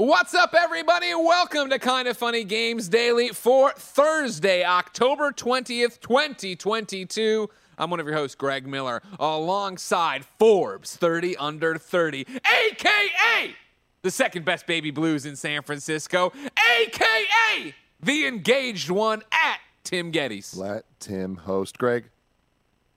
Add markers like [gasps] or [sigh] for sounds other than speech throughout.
What's up, everybody? Welcome to Kind of Funny Games Daily for Thursday, October 20th, 2022. I'm one of your hosts, Greg Miller, alongside Forbes 30 Under 30, aka the second best baby blues in San Francisco, aka the engaged one at Tim Gettys. Let Tim host. Greg,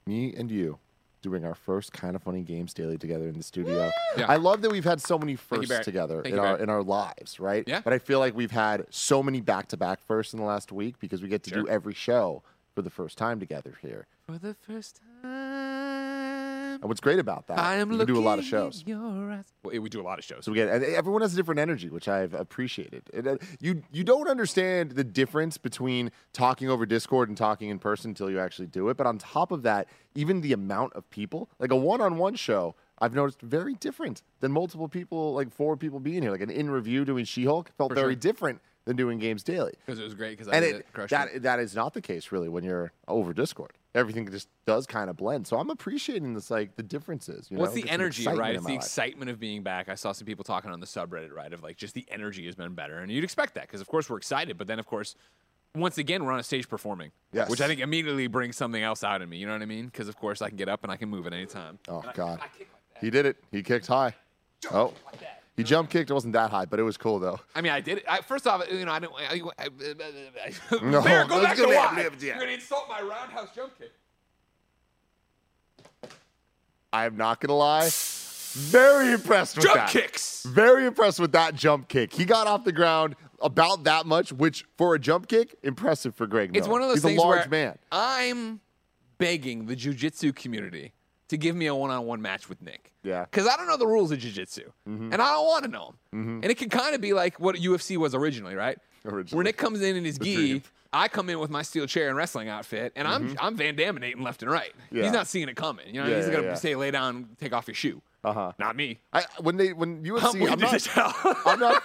me and you doing our first kind of funny games daily together in the studio. Yeah. I love that we've had so many firsts together Thank in you, our Barrett. in our lives, right? Yeah. But I feel like we've had so many back to back firsts in the last week because we get to Sure. do every show for the first time together here. For the first time, And what's great about that, I am we do a lot of shows. Well, we do a lot of shows. So we get, everyone has a different energy, which I've appreciated. And, uh, you you don't understand the difference between talking over Discord and talking in person until you actually do it. But on top of that, even the amount of people, like a one-on-one show, I've noticed very different than multiple people, like four people being here. Like an in review doing She-Hulk felt For very sure. different than doing Games Daily. Because it was great. Because I And did it, it, crushed that it. that is not the case really when you're over Discord. Everything just does kind of blend. So I'm appreciating this, like the differences. You What's know? the Get some energy, right? It's my the life. excitement of being back. I saw some people talking on the subreddit, right? Of like just the energy has been better, and you'd expect that because of course we're excited, but then of course, once again we're on a stage performing, Yes. which I think immediately brings something else out of me. You know what I mean? Because of course I can get up and I can move at any time. Oh And I- God, I like he did it. He kicked high. Oh, like that. He jump kicked. It wasn't that high, but it was cool though. I mean, I did it. I, first off, you know, I don't. I, I, I, No, Bear, go back to why. Yeah. You're gonna insult my roundhouse jump kick. I'm not gonna lie. Very impressed with that Jump that. kicks. Very impressed with that jump kick. He got off the ground about that much, which for a jump kick, impressive for Greg. It's Miller. one of those He's things a large man. I'm begging the jujitsu community to give me a one-on-one match with Nick. Yeah. Because I don't know the rules of jujitsu, and I don't want to know them. And it can kind of be like what UFC was originally, right? Originally. Where Nick comes in in his gi, dream. I come in with my steel chair and wrestling outfit, and I'm I'm Van Daminating left and right. Yeah. He's not seeing it coming. You know, Yeah, he's yeah, gonna say, "Lay down, take off your shoe." Uh huh. Not me. I when they when [laughs] UFC, I'm I'm, not. tell. I'm not.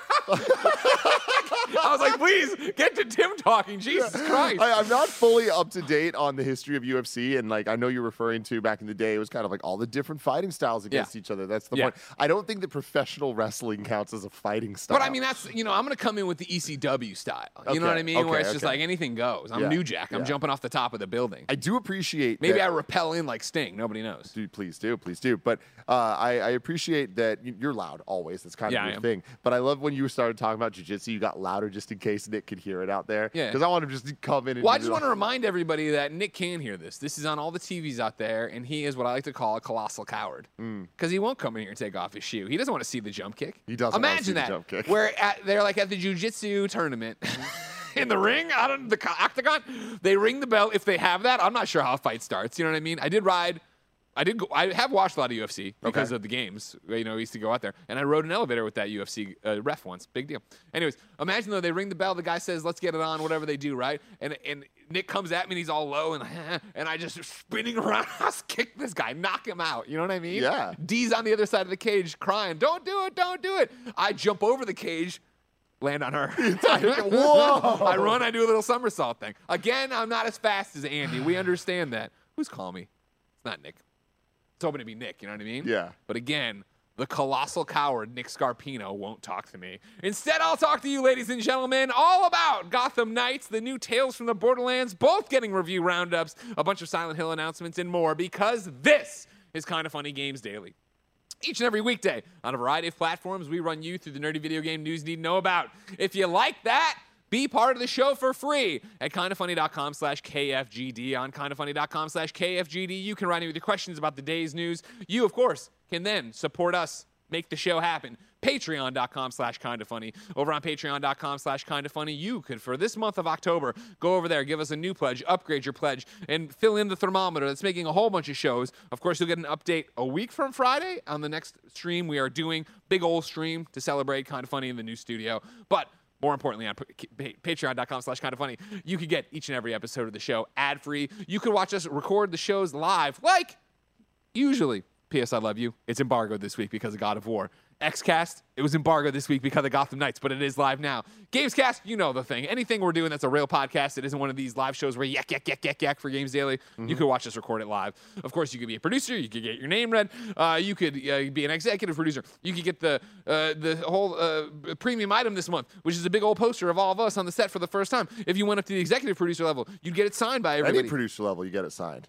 I was like, please get to Tim talking. Jesus Christ. I, I'm not fully up to date on the history of UFC, and like I know you're referring to back in the day, it was kind of like all the different fighting styles against each other. That's the Yeah. point. I don't think that professional wrestling counts as a fighting style. But I mean, that's you know, I'm gonna come in with the ECW style. You Okay, know what I mean? Where okay, it's just like anything goes. I'm Yeah, New Jack. I'm yeah. jumping off the top of the building. I do appreciate Maybe that- I repel in like Sting. Nobody knows. Do please do, please do. But uh, I, I appreciate that you- you're loud always. That's kind of I your thing. But I love when you started talking about jujitsu. You got louder just in case Nick could hear it out there. Yeah. Because I want him just to come in. And Well, I just want to remind everybody that Nick can hear this. This is on all the TVs out there, and he is what I like to call a colossal coward because he won't come in here and take off his shoe. He doesn't want to see the jump kick. Mm. He doesn't Imagine see the that. jump kick. Where at, they're like at the jujitsu tournament. [laughs] In the ring, out of the octagon, they ring the bell. If they have that, I'm not sure how a fight starts. You know what I mean? I did ride, I did. Go, I have watched a lot of UFC because Okay. of the games. You know, I used to go out there, and I rode an elevator with that UFC uh, ref once. Big deal. Anyways, imagine though they ring the bell. The guy says, "Let's get it on." Whatever they do, right? And and Nick comes at me, and he's all low, and [laughs] and I just spinning [laughs] around, house kick this guy, knock him out. You know what I mean? Yeah. D's on the other side of the cage, crying, "Don't do it! Don't do it!" I jump over the cage. Land on her. [laughs] Whoa. I run, I do a little somersault thing. Again, I'm not as fast as Andy. We understand that. Who's calling me? It's not Nick. It's hoping to be Nick, you know what I mean? Yeah. But again, the colossal coward Nick Scarpino won't talk to me. Instead, I'll talk to you, ladies and gentlemen, all about Gotham Knights, the new Tales from the Borderlands, both getting review roundups, a bunch of Silent Hill announcements, and more, because this is Kind of Funny Games Daily. Each and every weekday on a variety of platforms, we run you through the nerdy video game news you need to know about. If you like that, be part of the show for free at kindafunny.com slash KFGD. On kindafunny.com slash KFGD, you can write in with your questions about the day's news. You, of course, can then support us, make the show happen. Patreon.com slash kind of funny. Over on patreon.com slash kind of funny, you could, for this month of October, go over there, give us a new pledge, upgrade your pledge, and fill in the thermometer that's making a whole bunch of shows. Of course, you'll get an update a week from Friday on the next stream. We are doing big old stream to celebrate kind of funny in the new studio. But more importantly, on pa- pa- patreon.com slash kind of funny, you can get each and every episode of the show ad free. You can watch us record the shows live, like usually P.S. I love you. It's embargoed this week because of God of War. Xcast, it was embargoed this week because of Gotham Knights, but it is live now. Gamescast, you know the thing. Anything we're doing that's a real podcast, it isn't one of these live shows where yak, yak, yak, yak, yak for Games Daily. You could watch us record it live. Of course, you could be a producer. You could get your name read. Uh, you could uh, be an executive producer. You could get the uh, the whole uh, premium item this month, which is a big old poster of all of us on the set for the first time. If you went up to the executive producer level, you'd get it signed by everybody. Any producer level, you get it signed.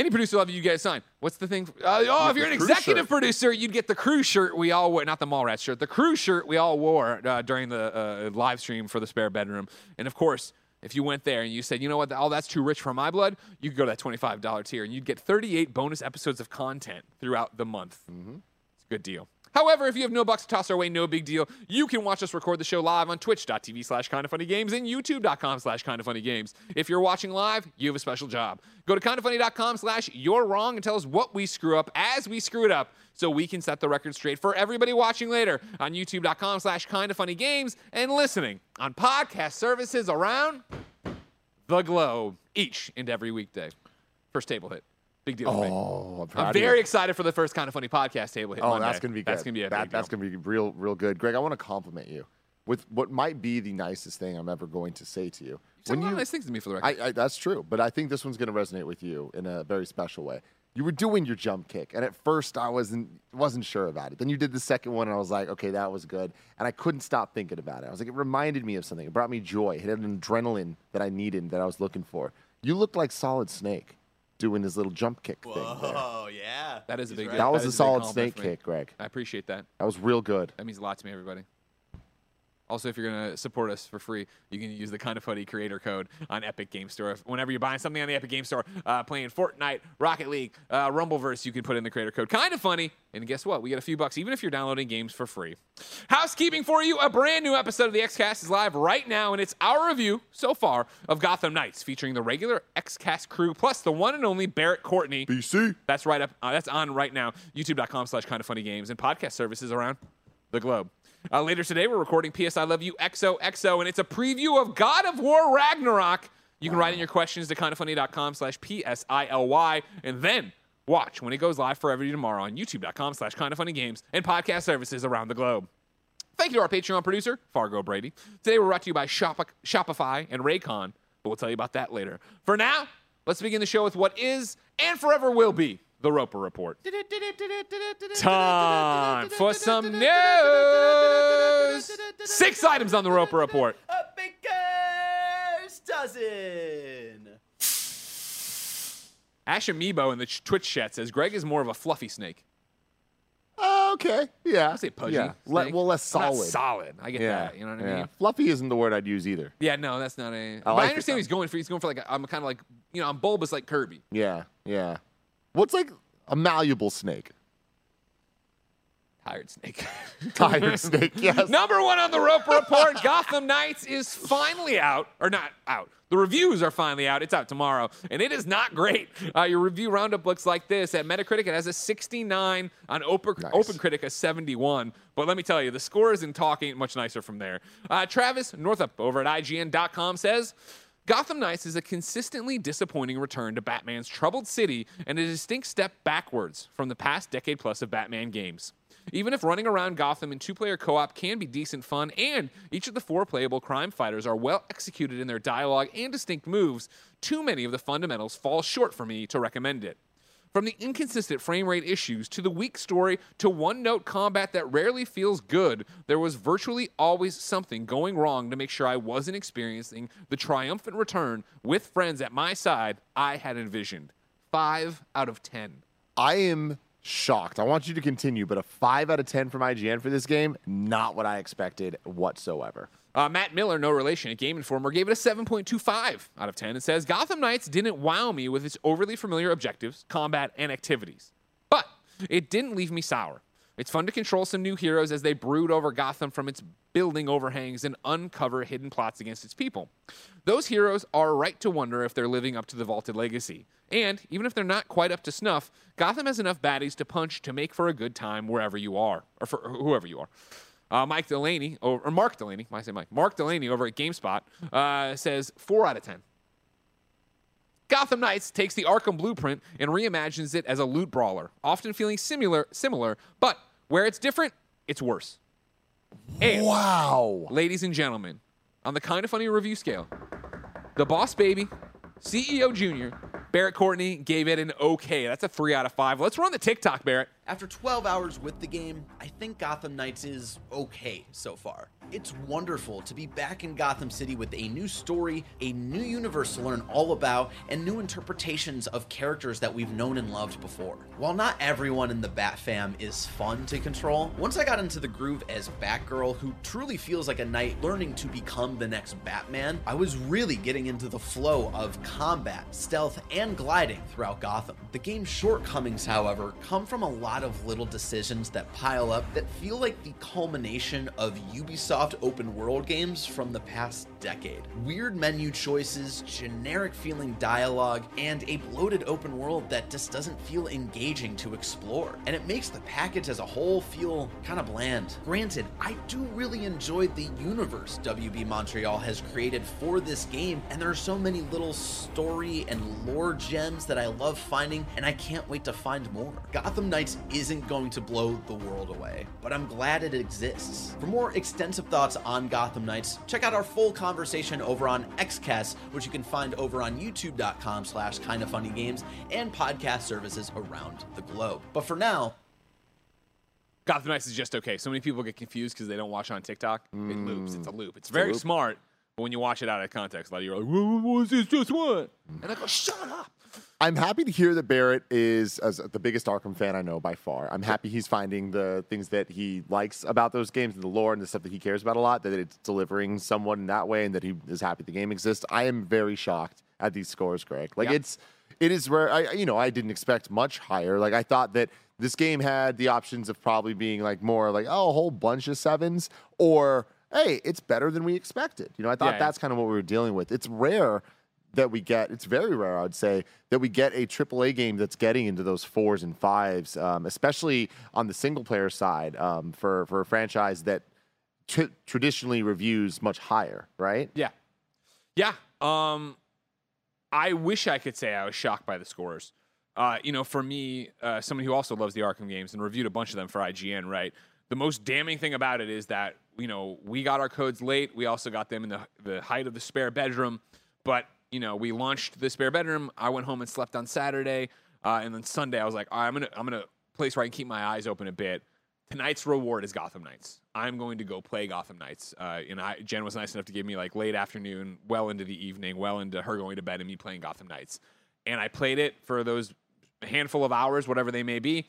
Any producer level, you get a sign. What's the thing? Uh, oh, if you're an executive shirt. producer, you'd get the crew shirt we all wore, not the Mallrats shirt, the crew shirt we all wore uh, during the uh, live stream for the spare bedroom. And of course, if you went there and you said, you know what, all that's too rich for my blood, you could go to that $25 tier and you'd get 38 bonus episodes of content throughout the month. It's a good deal. However, if you have no bucks to toss our way, no big deal. You can watch us record the show live on twitch.tv slash kind of funny games and youtube.com slash kind of funny games. If you're watching live, you have a special job. Go to kindafunny.com slash you're wrong and tell us what we screw up as we screw it up so we can set the record straight for everybody watching later on youtube.com slash kind of funny games and listening on podcast services around the globe each and every weekday. First table hit. Big deal. Oh, I'm I'm you. very excited for the first kind of funny podcast table hit. Oh, Monday. that's gonna be good. That's gonna be a that, That's gonna be real, real good. Greg, I want to compliment you with what might be the nicest thing I'm ever going to say to you. You said a lot of nice things to me for the record. I, I, that's true, but I think this one's going to resonate with you in a very special way. You were doing your jump kick, and at first I wasn't wasn't sure about it. Then you did the second one, and I was like, okay, that was good, and I couldn't stop thinking about it. I was like, it reminded me of something. It brought me joy. It had an adrenaline that I needed, that I was looking for. You looked like Solid Snake doing his little jump kick thing. There. Whoa, yeah. That is a big right. deal. That was a a solid snake kick, Greg. I appreciate that. That was real good. That means a lot to me, everybody. Also, if you're going to support us for free, you can use the Kind of Funny creator code on Epic Game Store. If- Whenever you're buying something on the Epic Game Store, uh, playing Fortnite, Rocket League, uh, Rumbleverse, you can put in the creator code Kind of Funny. And guess what? We get a few bucks even if you're downloading games for free. Housekeeping for you a brand new episode of the Xcast is live right now, and it's our review so far of Gotham Knights, featuring the regular Xcast crew plus the one and only Barrett Courtney. BC. That's right up. Uh, that's on right now. YouTube.com slash kind of funny games and podcast services around the globe. Uh, later today, we're recording PS I Love You XOXO, and it's a preview of God of War Ragnarok. You can write in your questions to kindafunny.com slash PSILY, and then watch when it goes live for everybody tomorrow on YouTube.com slash kind of funny and podcast services around the globe. Thank you to our Patreon producer, Fargo Brady. Today we're brought to you by Shop- Shopify and Raycon, but we'll tell you about that later. For now, let's begin the show with what is and forever will be the Roper Report. Time for some news. Six items on the Roper Report. A baker's dozen. Ash Amiibo in the Twitch chat says Greg is more of a fluffy snake. Oh, okay. Yeah. I say pudgy. Yeah. Le- well, less I'm not solid. solid. I get Yeah. that. You know what I yeah. mean? Fluffy isn't the word I'd use either. Yeah, no, that's not a. but like I understand though. what he's going for. He's going for like a, I'm kind of like you know I'm bulbous like Kirby. Yeah. Yeah. What's like a malleable snake? Tired snake. [laughs] Tired snake. [laughs] Yes. Number one on the Roper Report, Gotham Knights is finally out, or not out. The reviews are finally out. It's out tomorrow, and it is not great. Uh, your review roundup looks like this. At Metacritic, it has a 69. On Open, Nice. OpenCritic, a 71. But let me tell you, the scores and talk ain't much nicer from there. Uh, Travis Northup over at IGN.com says. Gotham Knights is a consistently disappointing return to Batman's troubled city and a distinct step backwards from the past decade plus of Batman games. Even if running around Gotham in two player co op can be decent fun, and each of the four playable crime fighters are well executed in their dialogue and distinct moves, too many of the fundamentals fall short for me to recommend it. From the inconsistent frame rate issues to the weak story to one note combat that rarely feels good, there was virtually always something going wrong to make sure I wasn't experiencing the triumphant return with friends at my side I had envisioned. Five out of ten. I am shocked. I want you to continue, but a five out of ten from IGN for this game, not what I expected whatsoever. Uh, Matt Miller, no relation at Game Informer, gave it a 7.25 out of 10 and says Gotham Knights didn't wow me with its overly familiar objectives, combat, and activities. But it didn't leave me sour. It's fun to control some new heroes as they brood over Gotham from its building overhangs and uncover hidden plots against its people. Those heroes are right to wonder if they're living up to the vaulted legacy. And even if they're not quite up to snuff, Gotham has enough baddies to punch to make for a good time wherever you are, or for whoever you are. Uh, Mike Delaney, or, or Mark Delaney, why I say Mike? Mark Delaney over at GameSpot uh, says four out of ten. Gotham Knights takes the Arkham blueprint and reimagines it as a loot brawler, often feeling similar, similar, but where it's different, it's worse. And, Wow. ladies and gentlemen, on the kind of funny review scale, the boss baby, CEO Junior, Barrett Courtney gave it an okay. That's a three out of five. Let's run the TikTok, Barrett. After 12 hours with the game, I think Gotham Knights is okay so far. It's wonderful to be back in Gotham City with a new story, a new universe to learn all about, and new interpretations of characters that we've known and loved before. While not everyone in the Bat fam is fun to control, once I got into the groove as Batgirl, who truly feels like a knight learning to become the next Batman, I was really getting into the flow of combat, stealth, and gliding throughout Gotham. The game's shortcomings, however, come from a lot of little decisions that pile up that feel like the culmination of Ubisoft open world games from the past decade. Weird menu choices, generic feeling dialogue, and a bloated open world that just doesn't feel engaging to explore. And it makes the package as a whole feel kind of bland. Granted, I do really enjoy the universe WB Montreal has created for this game, and there are so many little story and lore gems that I love finding, and I can't wait to find more. Gotham Knights isn't going to blow the world away, but I'm glad it exists. For more extensive thoughts on Gotham Knights, check out our full conversation over on XCast, which you can find over on youtube.com slash kinda funny games and podcast services around the globe. But for now, Gotham Knights is just okay. So many people get confused because they don't watch on TikTok. It loops. It's a mm. loop. It's very loop. smart. But when you watch it out of context, a lot of you are like, "What what is this? Just what?" And I go, "Shut up." I'm happy to hear that Barrett is as the biggest Arkham fan I know by far. I'm happy he's finding the things that he likes about those games and the lore and the stuff that he cares about a lot, that it's delivering someone in that way and that he is happy the game exists. I am very shocked at these scores, Greg. Like Yeah. it's it is where I you know, I didn't expect much higher. Like I thought that this game had the options of probably being like more like, oh, a whole bunch of sevens or hey, it's better than we expected. You know, I thought Yeah, that's kind of what we were dealing with. It's rare that we get. It's very rare, I'd say, that we get a AAA game that's getting into those fours and fives, um, especially on the single player side um, for for a franchise that tr- traditionally reviews much higher, right? Yeah. Yeah. Um, I wish I could say I was shocked by the scores. Uh, you know, for me, uh, somebody who also loves the Arkham games and reviewed a bunch of them for IGN, right? The most damning thing about it is that, you know, we got our codes late. We also got them in the, the height of the spare bedroom. But, you know, we launched the spare bedroom. I went home and slept on Saturday. Uh, and then Sunday, I was like, right, I'm to, I'm to place where I can keep my eyes open a bit. Tonight's reward is Gotham Knights. I'm going to go play Gotham Knights. Uh, and I, Jen was nice enough to give me like late afternoon, well into the evening, well into her going to bed and me playing Gotham Knights. And I played it for those handful of hours, whatever they may be,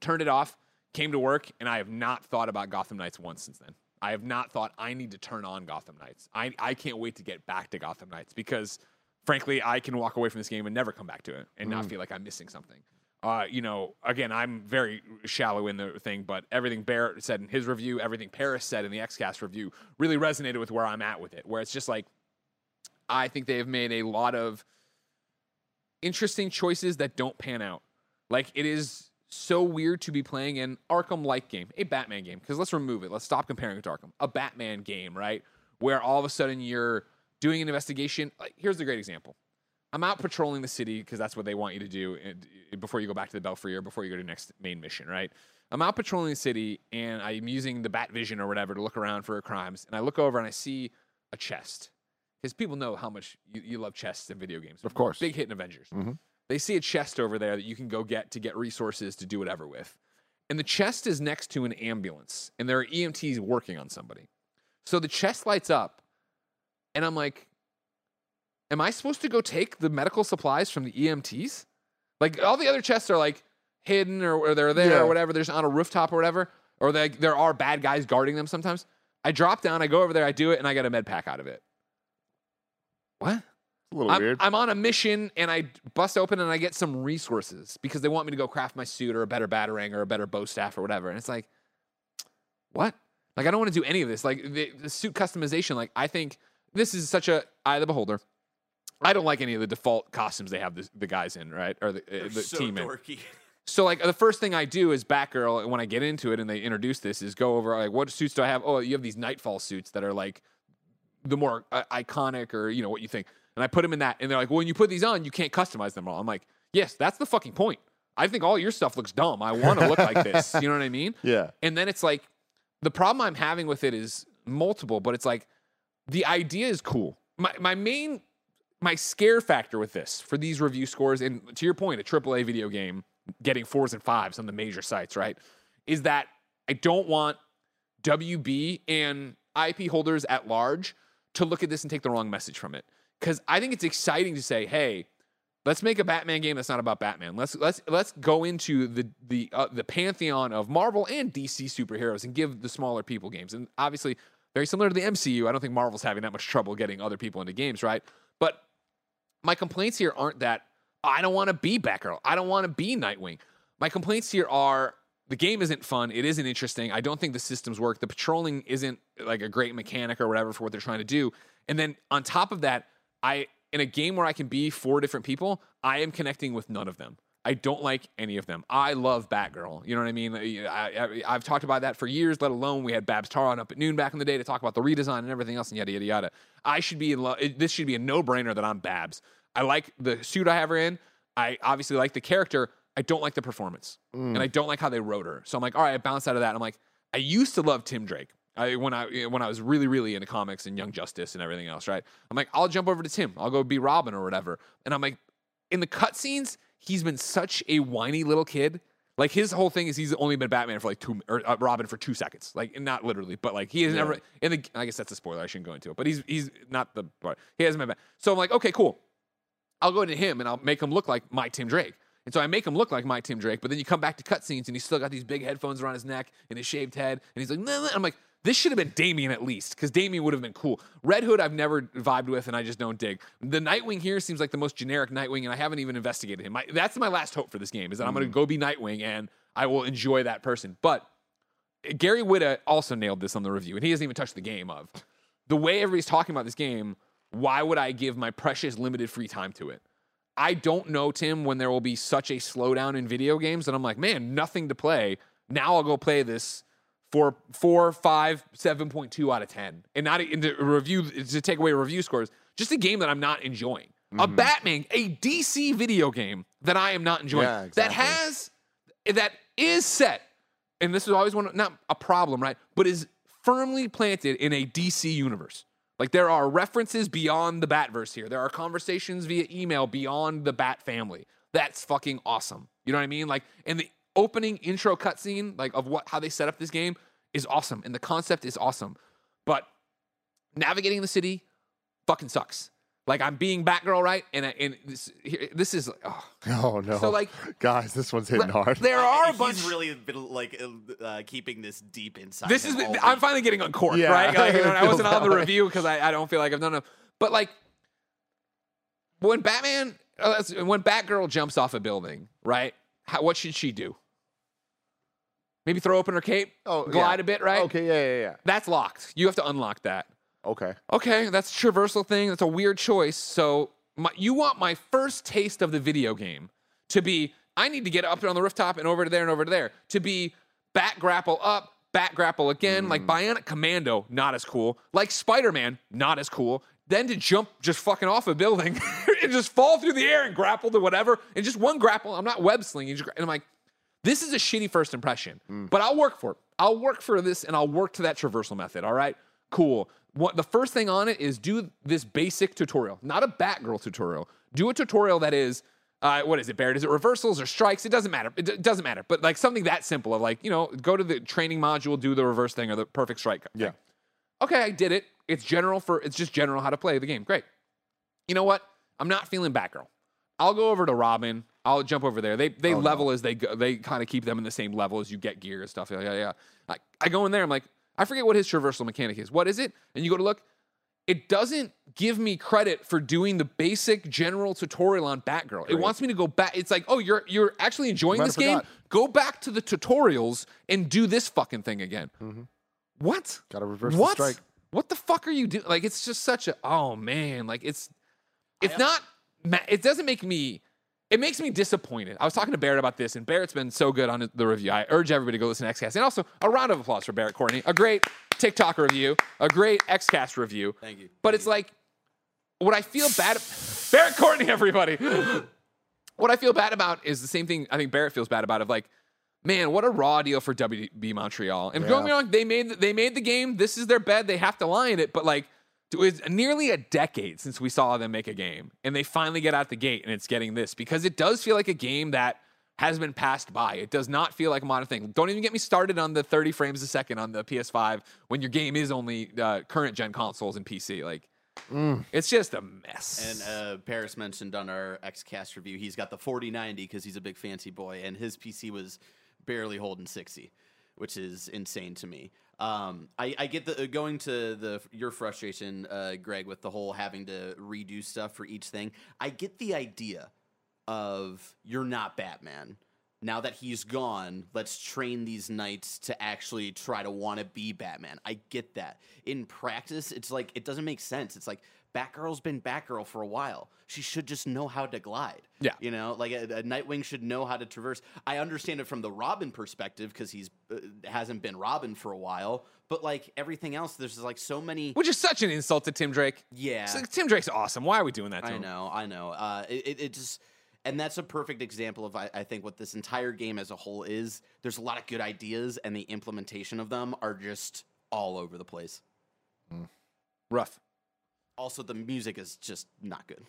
turned it off, came to work, and I have not thought about Gotham Knights once since then. I have not thought I need to turn on Gotham Knights. I, I can't wait to get back to Gotham Knights because, frankly, I can walk away from this game and never come back to it and not feel like I'm missing something. Uh, you know, again, I'm very shallow in the thing, but everything Barrett said in his review, everything Paris said in the XCast review really resonated with where I'm at with it, where it's just like, I think they have made a lot of interesting choices that don't pan out. Like it is so weird to be playing an Arkham-like game, a Batman game. Because let's remove it. Let's stop comparing it to Arkham. A Batman game, right? Where all of a sudden you're doing an investigation. Like, here's a great example. I'm out patrolling the city because that's what they want you to do before you go back to the Belfry or before you go to the next main mission, right? I'm out patrolling the city and I'm using the Bat Vision or whatever to look around for crimes. And I look over and I see a chest. Because people know how much you, you love chests in video games. Of course. Big hit in Avengers. Mhm. They see a chest over there that you can go get to get resources to do whatever with. And the chest is next to an ambulance, and there are EMTs working on somebody. So the chest lights up, and I'm like, Am I supposed to go take the medical supplies from the EMTs? Like all the other chests are like hidden or, or they're there Yeah. or whatever. There's on a rooftop or whatever, or they, there are bad guys guarding them sometimes. I drop down, I go over there, I do it, and I get a med pack out of it. What? a little I'm, weird. I'm on a mission and I bust open and I get some resources because they want me to go craft my suit or a better batarang or a better bow staff or whatever. And it's like, what? Like I don't want to do any of this. Like the, the suit customization. Like I think this is such a eye of the beholder. I don't like any of the default costumes they have the, the guys in, right? Or the, uh, the so team in. So like the first thing I do is Batgirl when I get into it and they introduce this is go over like what suits do I have? Oh, you have these Nightfall suits that are like the more uh, iconic or you know what you think. and I put them in that, and they're like, well, when you put these on, you can't customize them all. I'm like, yes, that's the fucking point. I think all your stuff looks dumb. I want to look like this. [laughs] You know what I mean? Yeah. And then it's like the problem I'm having with it is multiple, but it's like the idea is cool. My my main my scare factor with this for these review scores, and to your point, a AAA video game getting fours and fives on the major sites, right? Is that I don't want WB and IP holders at large to look at this and take the wrong message from it. Because I think it's exciting to say, hey, let's make a Batman game that's not about Batman. Let's let's let's go into the the uh, the pantheon of Marvel and DC superheroes and give the smaller people games. And obviously, very similar to the MCU, I don't think Marvel's having that much trouble getting other people into games, right? But my complaints here aren't that oh, I don't want to be Batgirl. I don't want to be Nightwing. My complaints here are the game isn't fun. It isn't interesting. I don't think the systems work. The patrolling isn't like a great mechanic or whatever for what they're trying to do. And then on top of that, I in a game where I can be four different people, I am connecting with none of them. I don't like any of them. I love Batgirl. You know what I mean? I, have talked about that for years, let alone we had Babs Tarr up at noon back in the day to talk about the redesign and everything else and yada, yada, yada. I should be in love. This should be a no brainer that I'm Babs. I like the suit I have her in. I obviously like the character. I don't like the performance, mm. and I don't like how they wrote her. So I'm like, all right, I bounced out of that. I'm like, I used to love Tim Drake. I, when I when I was really really into comics and Young Justice and everything else, right? I'm like, I'll jump over to Tim. I'll go be Robin or whatever. And I'm like, in the cutscenes, he's been such a whiny little kid. Like his whole thing is he's only been Batman for like two or uh, Robin for two seconds. Like not literally, but like he has yeah. never. In the I guess that's a spoiler. I shouldn't go into it. But he's he's not the. He hasn't been. Batman. So I'm like, okay, cool. I'll go into him and I'll make him look like my Tim Drake. And so I make him look like my Tim Drake, but then you come back to cutscenes and he's still got these big headphones around his neck and his shaved head, and he's like, nah, nah. I'm like, this should have been Damian at least, because Damian would have been cool. Red Hood, I've never vibed with, and I just don't dig. The Nightwing here seems like the most generic Nightwing, and I haven't even investigated him. My, that's my last hope for this game is that mm. I'm going to go be Nightwing, and I will enjoy that person. But Gary Whitta also nailed this on the review, and he hasn't even touched the game of the way everybody's talking about this game. Why would I give my precious limited free time to it? I don't know, Tim, when there will be such a slowdown in video games that I'm like, man, nothing to play. Now I'll go play this for four, five, seven point two out of ten, and not in the review to take away review scores. Just a game that I'm not enjoying. Mm-hmm. A Batman, a DC video game that I am not enjoying. Yeah, exactly. That has that is set, and this is always one not a problem, right? But is firmly planted in a DC universe. Like there are references beyond the Batverse here. There are conversations via email beyond the Bat family. That's fucking awesome. You know what I mean? Like, and the opening intro cutscene, like of what how they set up this game, is awesome, and the concept is awesome. But navigating the city fucking sucks. Like I'm being Batgirl, right? And and this here, this is oh. oh no. So like guys, this one's hitting hard. There are a He's bunch. really been like uh, keeping this deep inside. This is I'm finally getting uncorked, yeah. right? Like, you know, [laughs] I wasn't on the review because I, I don't feel like I've done enough. But like when Batman, uh, when Batgirl jumps off a building, right? How, what should she do? Maybe throw open her cape, oh, glide yeah. a bit, right? Okay, yeah, yeah, yeah. That's locked. You have to unlock that. Okay. Okay, that's a traversal thing. That's a weird choice. So my, you want my first taste of the video game to be I need to get up on the rooftop and over to there and over to there. To be bat grapple up, bat grapple again, mm. like Bionic Commando, not as cool. Like Spider Man, not as cool. Then to jump just fucking off a building [laughs] and just fall through the air and grapple to whatever, and just one grapple. I'm not web slinging. And I'm like, this is a shitty first impression, mm. but I'll work for it. I'll work for this and I'll work to that traversal method. All right, cool. What the first thing on it is do this basic tutorial, not a Batgirl tutorial. Do a tutorial that is uh, what is it, Barrett? Is it reversals or strikes? It doesn't matter. It, d- doesn't matter. But like something that simple of like, you know, go to the training module, do the reverse thing or the perfect strike. Thing. Yeah. Okay, I did it. It's general for it's just general how to play the game. Great. You know what? I'm not feeling Batgirl. I'll go over to Robin. I'll jump over there. They they oh, level no. as they go. They kind of keep them in the same level as you get gear and stuff. Yeah, yeah, yeah. I, I go in there. I'm like, I forget what his traversal mechanic is. What is it? And you go to look. It doesn't give me credit for doing the basic general tutorial on Batgirl. Great. It wants me to go back. It's like, oh, you're you're actually enjoying this game. Go back to the tutorials and do this fucking thing again. Mm-hmm. What? Got to reverse what? the strike. What the fuck are you doing? Like, it's just such a. Oh man, like it's. It's not. It doesn't make me it makes me disappointed. I was talking to Barrett about this, and Barrett's been so good on the review. I urge everybody to go listen to XCast. And also, a round of applause for Barrett Courtney. A great TikTok review, a great XCast review. Thank you. But Thank it's you. like, what I feel bad [laughs] Barrett Courtney, everybody. [gasps] what I feel bad about is the same thing I think Barrett feels bad about of like, man, what a raw deal for WB Montreal. And get me wrong, they made they made the game. This is their bed. They have to lie in it. But like, it was nearly a decade since we saw them make a game, and they finally get out the gate, and it's getting this because it does feel like a game that has been passed by. It does not feel like a modern thing. Don't even get me started on the 30 frames a second on the PS5 when your game is only uh, current gen consoles and PC. Like, it's just a mess. And uh, Paris mentioned on our XCast review, he's got the 4090 because he's a big fancy boy, and his PC was barely holding 60, which is insane to me. Um, I, I get the uh, going to the your frustration, uh, Greg, with the whole having to redo stuff for each thing. I get the idea of you're not Batman. Now that he's gone, let's train these knights to actually try to want to be Batman. I get that. In practice, it's like it doesn't make sense. It's like Batgirl's been Batgirl for a while. She should just know how to glide. Yeah. You know, like a, a Nightwing should know how to traverse. I understand it from the Robin perspective because he's uh, hasn't been Robin for a while, but like everything else, there's like so many. Which is such an insult to Tim Drake. Yeah. Like, Tim Drake's awesome. Why are we doing that to I him? know, I know. Uh, it, it, it just, and that's a perfect example of I, I think what this entire game as a whole is. There's a lot of good ideas, and the implementation of them are just all over the place. Rough. Also, the music is just not good.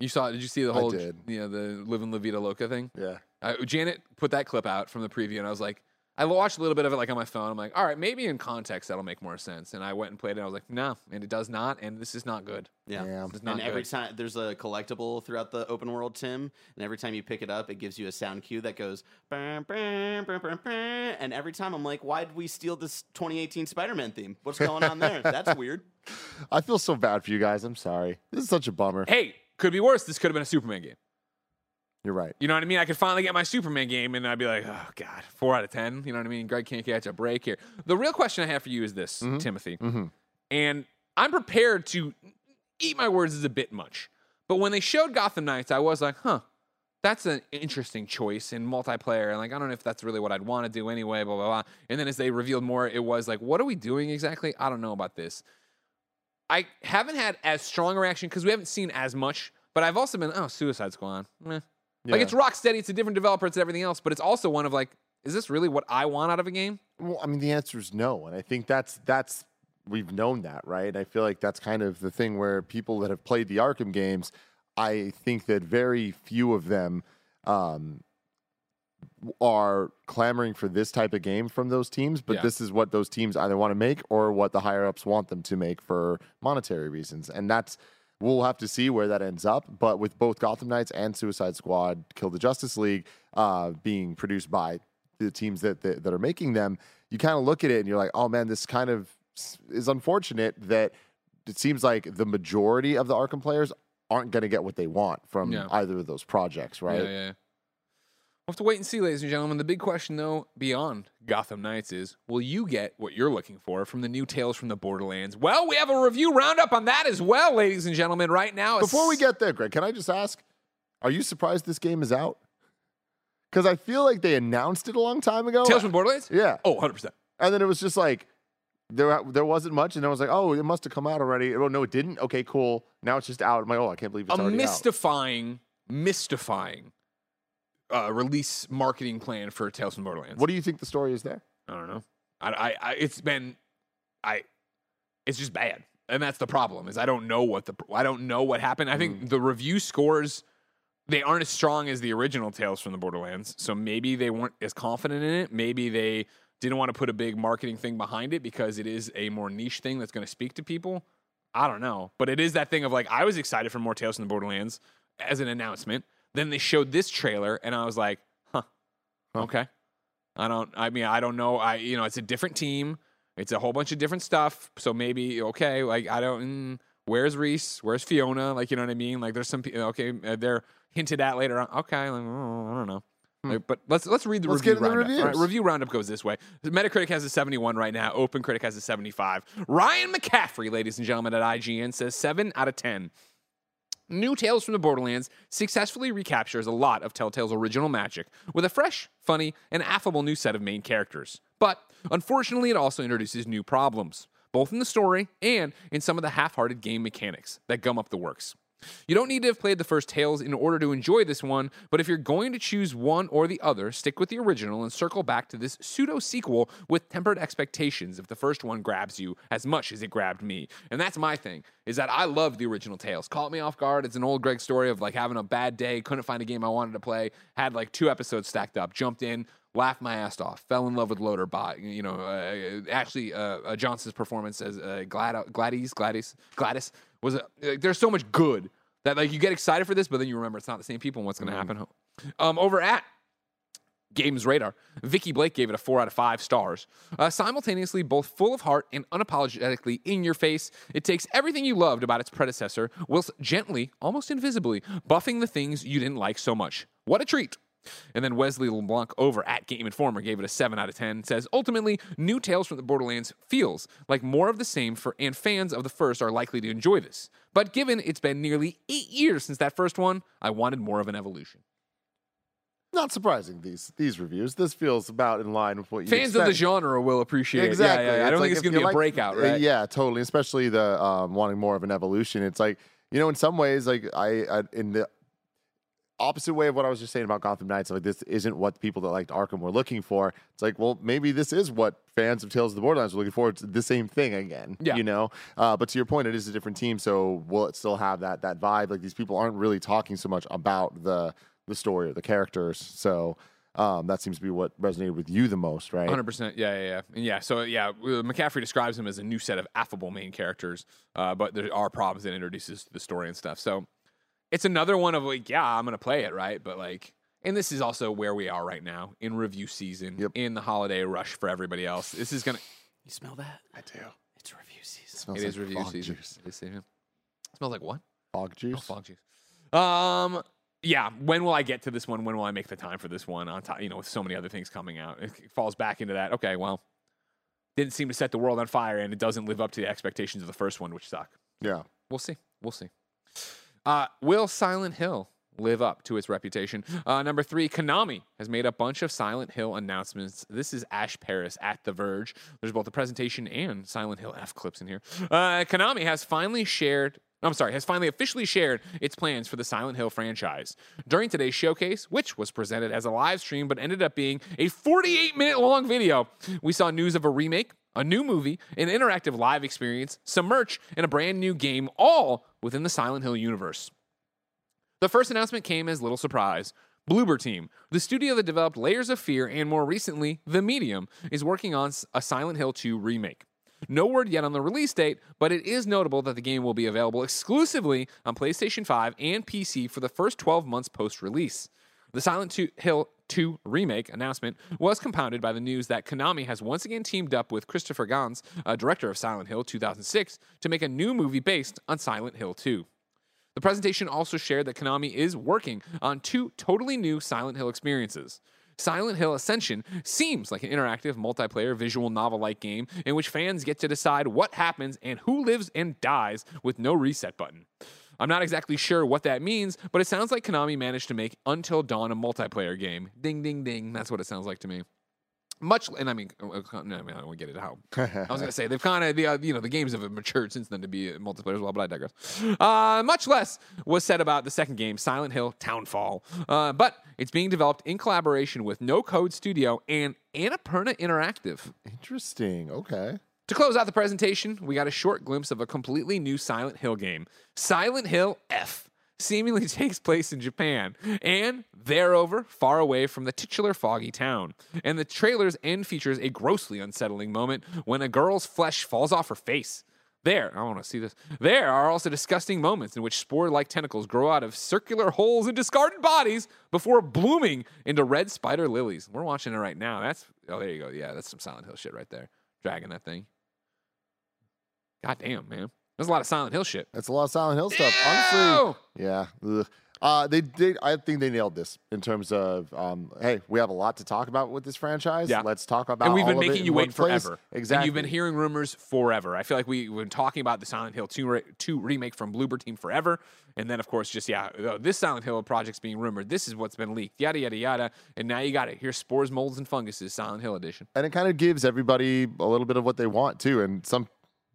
You saw? Did you see the I whole, did. you know, the "Live in La Vida Loca" thing? Yeah. Uh, Janet put that clip out from the preview, and I was like, I watched a little bit of it like on my phone. I'm like, all right, maybe in context that'll make more sense. And I went and played it. and I was like, no, and it does not, and this is not good. Yeah. Damn. It's not and every good. time there's a collectible throughout the open world, Tim, and every time you pick it up, it gives you a sound cue that goes, "Bam, bam, bam, bam, bam." and every time I'm like, why did we steal this 2018 Spider-Man theme? What's going on there? That's [laughs] weird. I feel so bad for you guys. I'm sorry. This is such a bummer. Hey, could be worse. This could have been a Superman game. You're right. You know what I mean? I could finally get my Superman game, and I'd be like, oh god, four out of ten. You know what I mean? Greg can't catch a break here. The real question I have for you is this, Timothy, Mhm. and I'm prepared to eat my words is a bit much, but when they showed Gotham Knights, I was like, huh, that's an interesting choice in multiplayer. And like, I don't know if that's really what I'd want to do anyway. Blah blah blah. And then as they revealed more, it was like, what are we doing exactly? I don't know about this. I haven't had as strong a reaction because we haven't seen as much. But I've also been, oh, Suicide Squad. Meh. Like Yeah. it's Rocksteady, it's a different developer, it's everything else, but it's also one of like, is this really what I want out of a game? Well, I mean, the answer is no, and I think that's that's we've known that, right? I feel like that's kind of the thing where people that have played the Arkham games, I think that very few of them um, are clamoring for this type of game from those teams. But Yeah. this is what those teams either want to make or what the higher ups want them to make for monetary reasons, and that's. We'll have to see where that ends up. But with both Gotham Knights and Suicide Squad, Kill the Justice League uh, being produced by the teams that that, that are making them, you kind of look at it and you're like, oh man, this kind of is unfortunate that it seems like the majority of the Arkham players aren't going to get what they want from Yeah. either of those projects, right? Yeah, yeah. We'll have to wait and see, ladies and gentlemen. The big question, though, beyond Gotham Knights is will you get what you're looking for from the new Tales from the Borderlands? Well, we have a review roundup on that as well, ladies and gentlemen, right now. Before we get there, Greg, can I just ask, are you surprised this game is out? Because I feel like they announced it a long time ago. Tales from Borderlands? yeah, Oh, 100%. and then it was just like there there wasn't much, and I was like, oh, it must have come out already. Oh no, it didn't. Okay, cool. Now it's just out. I'm like, oh, I can't believe it's a already out. mystifying, mystifying uh, release marketing plan for Tales from the Borderlands. What do you think the story is there? I don't know. I, I, I, it's been, I, it's just bad, and that's the problem. Is I don't know what the, I don't know what happened. I Mm. think the review scores, they aren't as strong as the original Tales from the Borderlands. So maybe they weren't as confident in it. Maybe they didn't want to put a big marketing thing behind it because it is a more niche thing that's going to speak to people. I don't know, but it is that thing of like I was excited for more Tales from the Borderlands as an announcement. Then they showed this trailer, and I was like, huh, okay. I don't. I mean, I don't know. I you know, it's a different team. It's a whole bunch of different stuff. So maybe okay. Like I don't. Mm, where's Rhys? Where's Fiona? Like you know what I mean? Like there's some. Okay, uh, they're hinted at later on. Okay, like, oh, I don't know. Like, but let's let's read the Hmm. Let's review the roundup. All right, review roundup goes this way. Metacritic has a 71 right now. OpenCritic has a 75. Ryan McCaffrey, ladies and gentlemen, at IGN says seven out of ten. New Tales from the Borderlands successfully recaptures a lot of Telltale's original magic with a fresh, funny, and affable new set of main characters. But unfortunately, it also introduces new problems. both in the story and in some of the half hearted game mechanics that gum up the works. You don't need to have played the first Tales in order to enjoy this one, but if you're going to choose one or the other, stick with the original and circle back to this pseudo sequel with tempered expectations if the first one grabs you as much as it grabbed me. And that's my thing, is that I love the original Tales. Caught me off guard. It's an old Greg story of like having a bad day, couldn't find a game I wanted to play, had like two episodes stacked up, jumped in, laughed my ass off, fell in love with Loader Bot. You know, uh, actually, uh, uh, Johnson's performance as uh, Glad- Gladys, Gladys, Gladys was a, like, there's so much good that like you get excited for this, but then you remember it's not the same people and what's going to happen. Um, over at Games Radar, Vikki Blake gave it a four out of five stars. Uh, simultaneously, both full of heart and unapologetically in your face, it takes everything you loved about its predecessor, whilst gently, almost invisibly, buffing the things you didn't like so much. What a treat! And then Wesley LeBlanc over at Game Informer gave it a 7 out of 10. Says ultimately, New Tales from the Borderlands feels like more of the same for and fans of the first are likely to enjoy this. But given it's been nearly eight years since that first one, I wanted more of an evolution. Not surprising these these reviews. This feels about in line with what you Fans of the genre will appreciate exactly. it. Yeah, yeah, yeah. I don't like think it's going to you be a breakout, right? Yeah, totally. Especially the um, wanting more of an evolution. It's like you know, in some ways, like I, I in the opposite way of what I was just saying about Gotham Knights, like this isn't what people that liked Arkham were looking for. It's like, well, maybe this is what fans of Tales of the Borderlands were looking for. It's the same thing again, Yeah. you know. Uh, but to your point, it is a different team, so will it still have that that vibe? Like these people aren't really talking so much about the the story or the characters, so. Um, that seems to be what resonated with you the most, right? Hundred percent, yeah, yeah, yeah, yeah. So yeah, McCaffrey describes him as a new set of affable main characters, uh, but there are problems that introduces to the story and stuff. So it's another one of like, yeah, I'm gonna play it, right? But like, and this is also where we are right now in review season, Yep. in the holiday rush for everybody else. This is gonna, You smell that? I do. It's review season. Smells it like is review fog season. Juice. It is season. smells like what? Fog Oh, juice. fog juice. Um, yeah. When will I get to this one? When will I make the time for this one? On top, you know, with so many other things coming out, it falls back into that. Okay, well, didn't seem to set the world on fire, and it doesn't live up to the expectations of the first one, which suck. Yeah. We'll see. We'll see. Uh, will Silent Hill live up to its reputation? Uh, number three, Konami has made a bunch of Silent Hill announcements. This is Ash Parrish at The Verge. There's both a presentation and Silent Hill F clips in here. Uh, Konami has finally shared. I'm sorry, has finally officially shared its plans for the Silent Hill franchise. During today's showcase, which was presented as a live stream but ended up being a 48 minute long video, we saw news of a remake, a new movie, an interactive live experience, some merch, and a brand new game, all within the Silent Hill universe. The first announcement came as little surprise. Bloober Team, the studio that developed Layers of Fear and more recently The Medium, is working on a Silent Hill 2 remake. No word yet on the release date, but it is notable that the game will be available exclusively on PlayStation 5 and PC for the first 12 months post release. The Silent Hill 2 remake announcement was compounded by the news that Konami has once again teamed up with Christopher Gans, uh, director of Silent Hill 2006, to make a new movie based on Silent Hill 2. The presentation also shared that Konami is working on two totally new Silent Hill experiences. Silent Hill Ascension seems like an interactive multiplayer visual novel like game in which fans get to decide what happens and who lives and dies with no reset button. I'm not exactly sure what that means, but it sounds like Konami managed to make Until Dawn a multiplayer game. Ding, ding, ding. That's what it sounds like to me. Much, and I mean, uh, uh, no, I mean, I don't get it how. [laughs] I was gonna say they've kind of the uh, you know the games have matured since then to be multiplayer as well, but I digress. Uh, much less was said about the second game, Silent Hill Townfall, uh, but it's being developed in collaboration with No Code Studio and Annapurna Interactive. Interesting. Okay. To close out the presentation, we got a short glimpse of a completely new Silent Hill game, Silent Hill F. Seemingly [laughs] takes place in Japan and thereover, far away from the titular foggy town. And the trailer's end features a grossly unsettling moment when a girl's flesh falls off her face. There, I want to see this. There are also disgusting moments in which spore like tentacles grow out of circular holes in discarded bodies before blooming into red spider lilies. We're watching it right now. That's, oh, there you go. Yeah, that's some Silent Hill shit right there. Dragging that thing. God damn, man. There's a lot of Silent Hill shit. That's a lot of Silent Hill stuff. Ew! Honestly, yeah. Ugh. Uh, they did. I think they nailed this in terms of, um, hey, we have a lot to talk about with this franchise. Yeah. Let's talk about. and we've been making you wait place. forever. Exactly. And you've been hearing rumors forever. I feel like we, we've been talking about the Silent Hill 2, re- 2 remake from Bloober Team forever. And then, of course, just, yeah, this Silent Hill project's being rumored. This is what's been leaked, yada, yada, yada. And now you got it. Here's Spores, Molds, and Funguses, Silent Hill edition. and it kind of gives everybody a little bit of what they want too. And some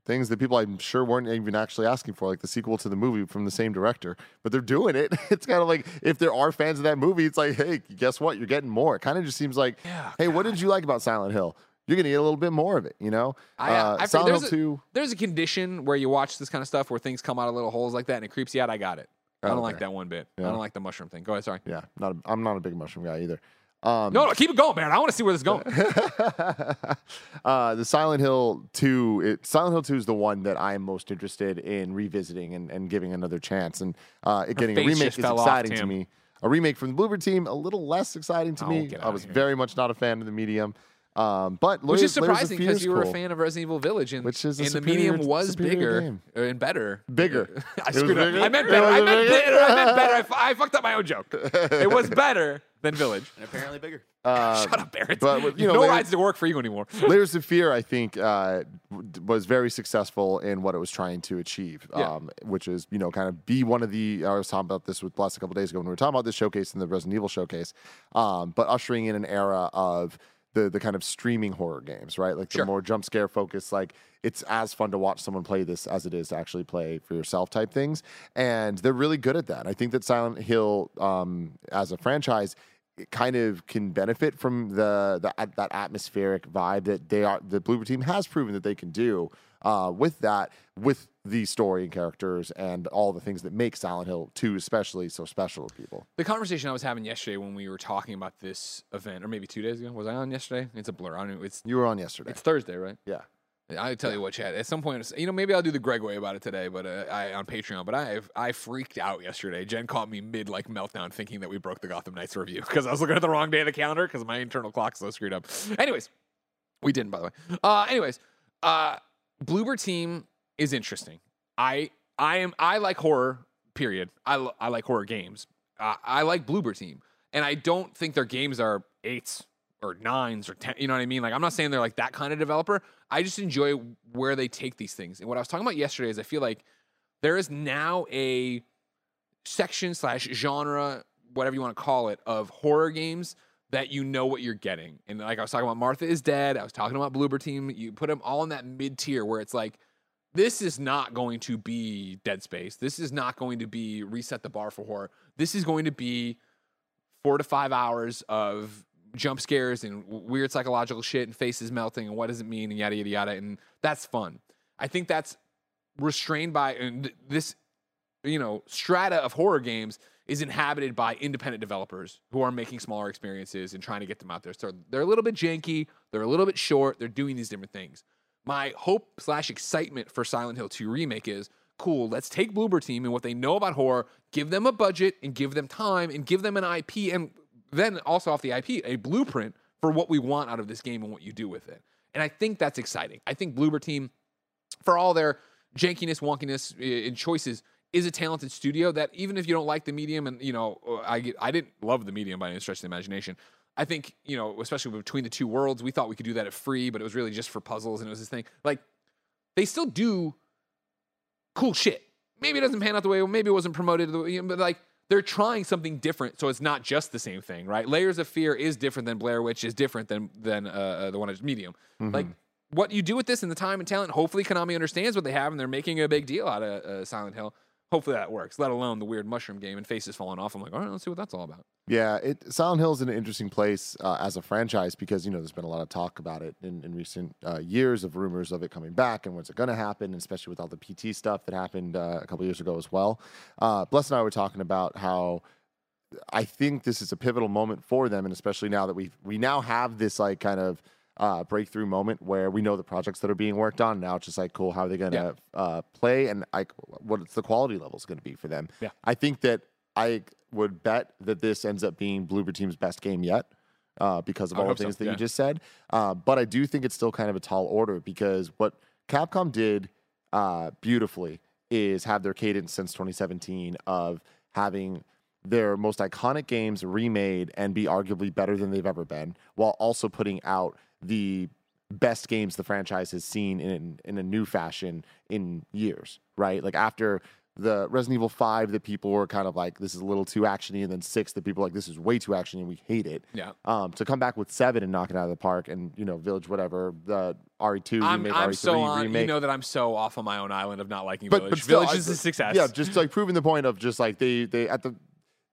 things that people I'm sure weren't even actually asking for, like the sequel to the movie from the same director. But they're doing it. [laughs] It's kind of like if there are fans of that movie, it's like, hey, guess what? You're getting more. It kind of just seems like, Yeah, hey, what did you like about Silent Hill? You're gonna get a little bit more of it, you know. I, uh, uh, I, Silent there's, Hill a, Two. there's a condition where you watch this kind of stuff where things come out of little holes like that and it creeps you out. I got it. I don't like that one bit. I don't like the mushroom thing. Go ahead. Sorry. Yeah, not. A, I'm not a big mushroom guy either. Um, No, no, keep it going, man. I want to see where this is going. [laughs] uh, the Silent Hill 2, it, Silent Hill 2 is the one that I am most interested in revisiting and, and giving another chance. And uh, it getting a remake is fell off, exciting to me. A remake from the Bloober team, a little less exciting to Oh, me. I was very much not a fan of the medium. Um, but Which is Layers- Layers surprising because you were cool. a fan of Resident Evil Village, and, Which is a and the medium was bigger game. uh, and better. Bigger. [laughs] I screwed up. bigger? I meant better. I meant bigger? better. I meant better. I, fu- I fucked up my own joke. It was [laughs] better than Village. and apparently bigger. Uh, [laughs] Shut up, Barrett. but with- you know, no Layers- rides to work for you anymore. Layers of Fear, I think, uh, was very successful in what it was trying to achieve, Yeah. um, which is, you know, kind of be one of the. I was talking about this with Bless a couple days ago when we were talking about this showcase and the Resident Evil showcase, um, but ushering in an era of the the kind of streaming horror games, right? Like Sure. the more jump scare focused, like it's as fun to watch someone play this as it is to actually play for yourself type things, and they're really good at that. I think that Silent Hill, um, as a franchise, it kind of can benefit from the, the that atmospheric vibe that they are the Bloober team has proven that they can do uh, with that with the story and characters and all the things that make Silent Hill 2 especially so special to people. The conversation I was having yesterday when we were talking about this event, or maybe two days ago, was I on yesterday? It's a blur. I don't know. It's You were on yesterday. it's Thursday, right? yeah. I tell you what, Chad. At some point, you know, maybe I'll do the Greg way about it today, but uh, I on Patreon. But I I freaked out yesterday. Jen caught me mid like meltdown, thinking that we broke the Gotham Knights review because I was looking at the wrong day of the calendar because my internal clock's so screwed up. Anyways, we didn't, by the way. Uh, anyways, uh, Bloober team is interesting. I I am I like horror. Period. I I like horror games. Uh, I like Bloober team, and I don't think their games are eights or nines or ten. You know what I mean? Like I'm not saying they're like that kind of developer. I just enjoy where they take these things. And what I was talking about yesterday is I feel like there is now a section slash genre, whatever you want to call it, of horror games that you know what you're getting. And like I was talking about, Martha is Dead. I was talking about Bloober Team. You put them all in that mid tier where it's like, this is not going to be Dead Space. This is not going to be reset the bar for horror. This is going to be four to five hours of jump scares and weird psychological shit and faces melting and what does it mean and yada yada yada and that's fun. I think that's restrained by and this you know strata of horror games is inhabited by independent developers who are making smaller experiences and trying to get them out there. So they're a little bit janky, they're a little bit short, they're doing these different things. My hope slash excitement for Silent Hill 2 remake is cool. Let's take Bloober Team and what they know about horror, give them a budget and give them time and give them an IP and then also off the IP a blueprint for what we want out of this game and what you do with it. And I think that's exciting. I think Bloober Team for all their jankiness, wonkiness, uh, and choices, is a talented studio that even if you don't like the medium, and you know, uh, I get, I didn't love the medium by any stretch of the imagination. I think you know, especially between the two worlds, we thought we could do that at free, but it was really just for puzzles, and it was this thing. Like they still do cool shit. Maybe it doesn't pan out the way, maybe it wasn't promoted, but like they're trying something different, so it's not just the same thing, right? Layers of Fear is different than Blair Witch, is different than than uh, uh, the one at Medium. Like what you do with this and the time and talent. Hopefully, Konami understands what they have, and they're making a big deal out of uh, Silent Hill. Hopefully that works. Let alone the weird mushroom game and faces falling off. I'm like, all right, let's see what that's all about. Yeah, it Silent Hill is an interesting place uh, as a franchise because you know there's been a lot of talk about it in, in recent uh, years of rumors of it coming back and when's it going to happen, especially with all the PT stuff that happened uh, a couple years ago as well. Uh, Bless and I were talking about how I think this is a pivotal moment for them, and especially now that we we now have this like kind of uh, breakthrough moment where we know the projects that are being worked on. Now it's just like, cool, how are they going to uh, play, and like what's the quality levels going to be for them? Yeah. I think that I would bet that this ends up being Bloober Team's best game yet. Uh, because of I all the hope so, things that yeah. you just said, uh, but I do think it's still kind of a tall order because what Capcom did uh, beautifully is have their cadence since 2017 of having their most iconic games remade and be arguably better than they've ever been, while also putting out the best games the franchise has seen in in a new fashion in years. Right, like after the Resident Evil 5 that people were kind of like, this is a little too actiony, and then 6 that people were like, this is way too actiony and we hate it. Yeah. Um, to come back with 7 and knock it out of the park and, you know, Village, whatever, the RE2 I'm, remake, I'm RE3 so on. remake. You know that I'm so off on my own island of not liking but, Village. but still, Village I- is a success. Yeah, just like proving the point of just like they, they, at the,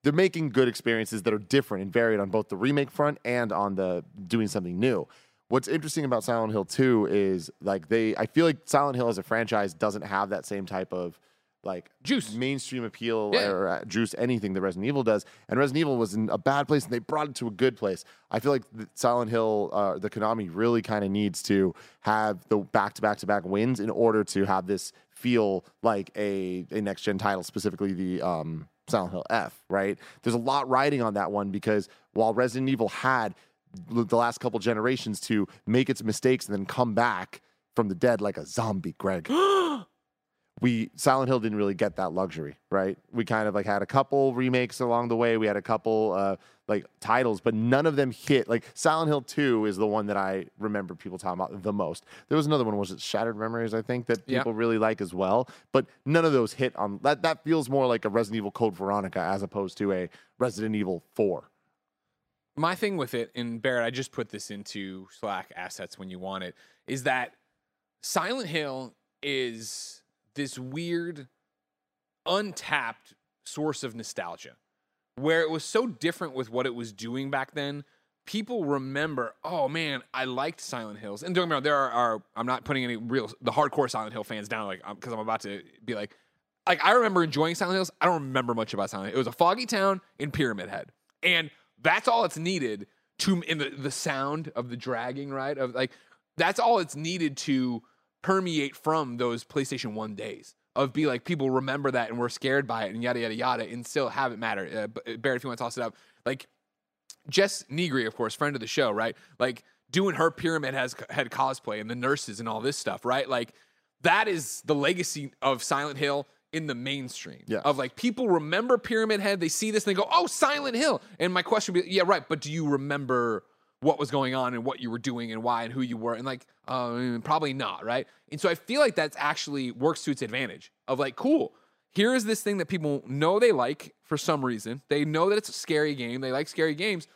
they're making good experiences that are different and varied on both the remake front and on the doing something new. What's interesting about Silent Hill 2 is like they I feel like Silent Hill as a franchise doesn't have that same type of like Juice. mainstream appeal Yeah. or uh, juice anything that Resident Evil does. And Resident Evil was in a bad place and they brought it to a good place. I feel like the Silent Hill uh, the Konami really kind of needs to have the back to back to back wins in order to have this feel like a a next gen title specifically the um Silent Hill F, right? There's a lot riding on that one because while Resident Evil had the last couple generations to make its mistakes and then come back from the dead like a zombie, Greg. [gasps] we Silent Hill didn't really get that luxury, right? We kind of like had a couple remakes along the way. We had a couple uh like titles, but none of them hit. Like Silent Hill 2 is the one that I remember people talking about the most. There was another one, was it Shattered Memories, I think, that Yep. people really like as well. But none of those hit on that that feels more like a Resident Evil Code Veronica as opposed to a Resident Evil 4. My thing with it, and Barrett, I just put this into Slack assets when you want it, is that Silent Hill is this weird, untapped source of nostalgia where it was so different with what it was doing back then. People remember, oh man, I liked Silent Hills. And don't get me wrong, there are, are I'm not putting any real, the hardcore Silent Hill fans down, like, um, because I'm about to be like, like I remember enjoying Silent Hills. I don't remember much about Silent Hill. It was a foggy town in Pyramid Head, and that's all it's needed to in the the sound of the dragging right of like that's all it's needed to permeate from those PlayStation One days of be like people remember that and we're scared by it and yada yada yada and still have it matter. Uh, Barrett, if you want to toss it up, like Jess Nigri, of course, friend of the show, right? Like doing her pyramid has had cosplay and the nurses and all this stuff, right? Like that is the legacy of Silent Hill in the mainstream. Yes. Of like people remember Pyramid Head, they see this and they go, "Oh, Silent Hill." And my question would be, yeah, right, but do you remember what was going on and what you were doing and why and who you were? And like, uh, probably not, right? And so I feel like that's actually works to its advantage. Of like, cool, here is this thing that people know they like for some reason. They know that it's a scary game. They like scary games.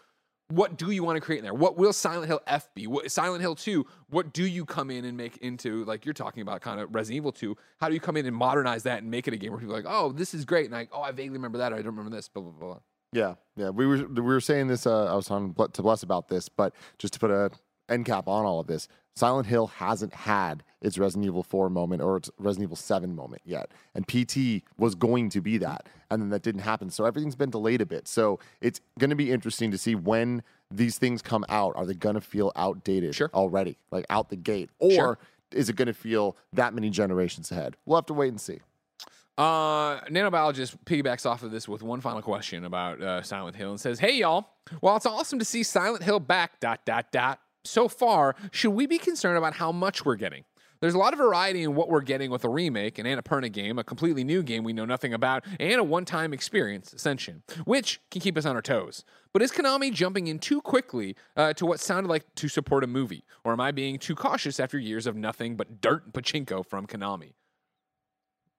What do you want to create in there? What will Silent Hill F be? What, Silent Hill 2, what do you come in and make into, like you're talking about, kind of Resident Evil 2? How do you come in and modernize that and make it a game where people are like, oh, this is great. And like, oh, I vaguely remember that. Or I don't remember this, blah, blah, blah. Yeah, yeah. We were we were saying this. Uh, I was talking to Bless about this, but just to put a end cap on all of this, Silent Hill hasn't had its Resident Evil 4 moment or its Resident Evil 7 moment yet, and PT was going to be that, and then that didn't happen. So everything's been delayed a bit. So it's going to be interesting to see when these things come out. Are they going to feel outdated Sure. already, like out the gate, or Sure. is it going to feel that many generations ahead? We'll have to wait and see. Uh, nanobiologist piggybacks off of this with one final question about uh, Silent Hill and says, "Hey y'all, while it's awesome to see Silent Hill back, dot dot dot. So far, should we be concerned about how much we're getting? There's a lot of variety in what we're getting with a remake, an Annapurna game, a completely new game we know nothing about, and a one-time experience, Ascension, which can keep us on our toes. But is Konami jumping in too quickly uh, to what sounded like to support a movie, or am I being too cautious after years of nothing but dirt and pachinko from Konami?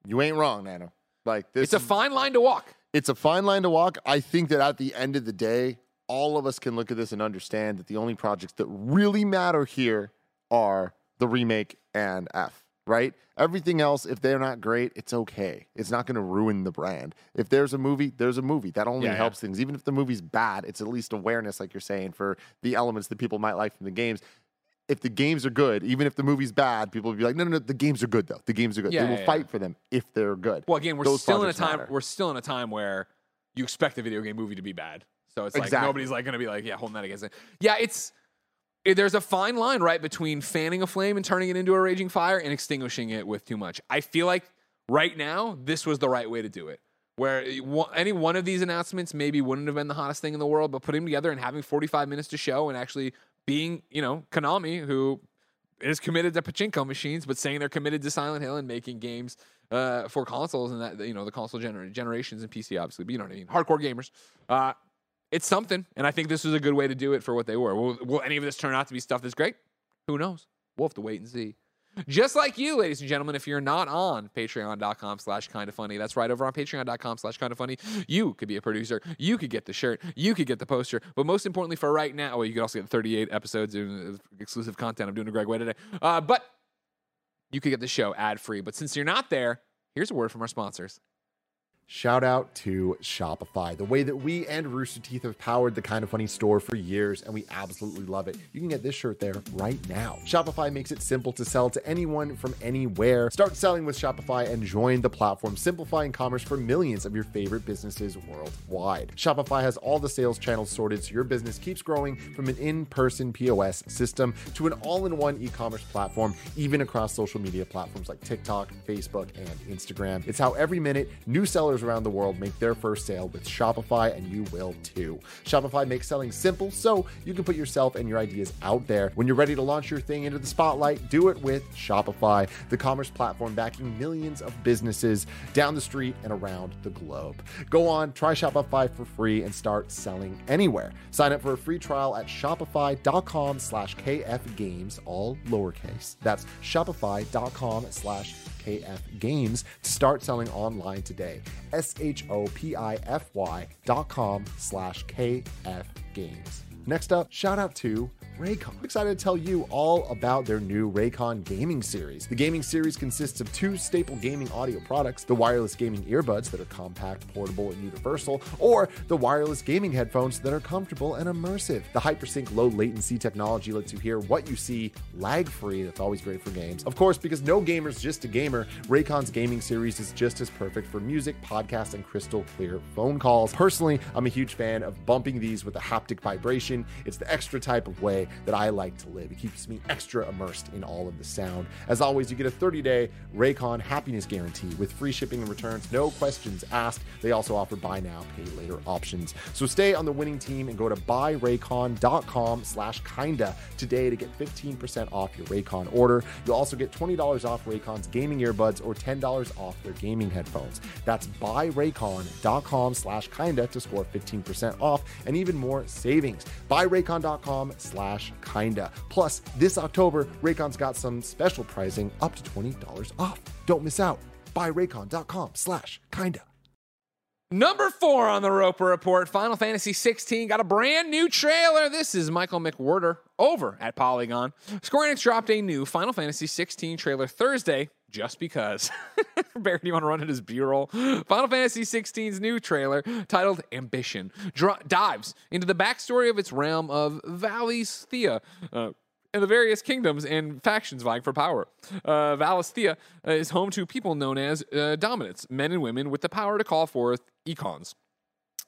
You ain't wrong, Nano. Like this It's a fine line to walk." it's a fine line to walk. I think that at the end of the day, all of us can look at this and understand that the only projects that really matter here are the remake and F, right? Everything else, if they're not great, it's okay. It's not going to ruin the brand. If there's a movie, there's a movie. That only Yeah, yeah. helps things. Even if the movie's bad, it's at least awareness, like you're saying, for the elements that people might like from the games. If the games are good, even if the movie's bad, people will be like, no, no, no, the games are good though. The games are good. Yeah, they will yeah, fight yeah. for them if they're good. Well, again, we're Those still in a time. matter. We're still in a time where you expect the video game movie to be bad. So it's like nobody's like going to be like, yeah, holding that against it. Yeah, it's it- there's a fine line right between fanning a flame and turning it into a raging fire and extinguishing it with too much. I feel like right now this was the right way to do it. Where any one of these announcements maybe wouldn't have been the hottest thing in the world, but putting them together and having 45 minutes to show and actually being, you know, Konami who is committed to pachinko machines, but saying they're committed to Silent Hill and making games uh, for consoles and that you know the console gener- generations and PC obviously, but you know what I mean, hardcore gamers. Uh, it's something, and I think this was a good way to do it for what they were. Will, will any of this turn out to be stuff that's great? Who knows? We'll have to wait and see. Just like you, ladies and gentlemen, if you're not on patreon.com slash kind of funny, that's right over on patreon.com slash kind of funny, you could be a producer. You could get the shirt. You could get the poster. But most importantly for right now, well, you could also get 38 episodes of exclusive content I'm doing a Greg Way today. Uh, but you could get the show ad free. But since you're not there, here's a word from our sponsors. Shout out to Shopify, the way that we and Rooster Teeth have powered the kind of funny store for years, and we absolutely love it. You can get this shirt there right now. Shopify makes it simple to sell to anyone from anywhere. Start selling with Shopify and join the platform simplifying commerce for millions of your favorite businesses worldwide. Shopify has all the sales channels sorted so your business keeps growing from an in person POS system to an all in one e commerce platform, even across social media platforms like TikTok, Facebook, and Instagram. It's how every minute new sellers around the world make their first sale with Shopify, and you will too. Shopify makes selling simple so you can put yourself and your ideas out there. When you're ready to launch your thing into the spotlight, do it with Shopify, the commerce platform backing millions of businesses down the street and around the globe. Go on, try Shopify for free and start selling anywhere. Sign up for a free trial at shopify.com slash kfgames, all lowercase. That's shopify.com slash KF Games to start selling online today. S H O P I F Y dot com slash KF Games. Next up, shout out to Raycon. I'm excited to tell you all about their new Raycon gaming series. The gaming series consists of two staple gaming audio products the wireless gaming earbuds that are compact, portable, and universal, or the wireless gaming headphones that are comfortable and immersive. The Hypersync low latency technology lets you hear what you see lag free. That's always great for games. Of course, because no gamer's just a gamer, Raycon's gaming series is just as perfect for music, podcasts, and crystal clear phone calls. Personally, I'm a huge fan of bumping these with a haptic vibration. It's the extra type of way that I like to live. It keeps me extra immersed in all of the sound. As always, you get a 30 day Raycon happiness guarantee with free shipping and returns, no questions asked. They also offer buy now, pay later options. So stay on the winning team and go to buyraycon.com slash kinda today to get 15% off your Raycon order. You'll also get $20 off Raycon's gaming earbuds or $10 off their gaming headphones. That's buyraycon.com slash kinda to score 15% off and even more savings. Buyraycon.com slash kinda. Plus, this October, Raycon's got some special pricing up to $20 off. Don't miss out. Buyraycon.com slash kinda. Number four on the Roper Report, Final Fantasy 16 got a brand new trailer. This is Michael McWhertor over at Polygon. Square Enix dropped a new Final Fantasy 16 trailer Thursday, just because. [laughs] Barry, do you want to run it as B-roll? Final Fantasy 16's new trailer, titled Ambition, dr- dives into the backstory of its realm of Valisthea. Uh, and the various kingdoms and factions vying for power. Uh, Valisthea uh, is home to people known as uh, dominants, men and women with the power to call forth icons.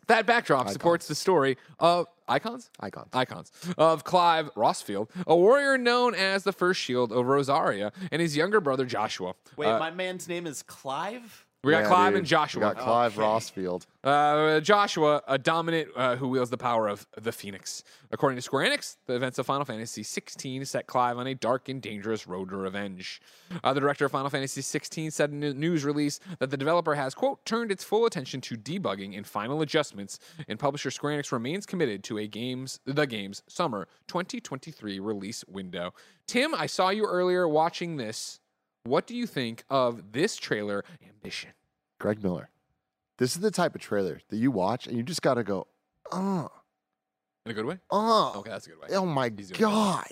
That backdrop supports the story of icons. Icons. Icons of Clive Rosfield, a warrior known as the First Shield of Rosaria, and his younger brother Joshua. Wait, Uh, my man's name is Clive. We got Yeah, Clive dude. and Joshua. We got Clive Okay. Rosfield. Uh, Joshua, a dominant uh, who wields the power of the Phoenix. According to Square Enix, the events of Final Fantasy XVI set Clive on a dark and dangerous road to revenge. Uh, the director of Final Fantasy XVI said in a news release that the developer has, quote, turned its full attention to debugging and final adjustments, and publisher Square Enix remains committed to a game's the game's summer 2023 release window. Tim, I saw you earlier watching this. What do you think of this trailer, Ambition? Greg Miller. This is the type of trailer that you watch and you just got to go, oh, In a good way? oh, Okay, that's a good way. oh my. God.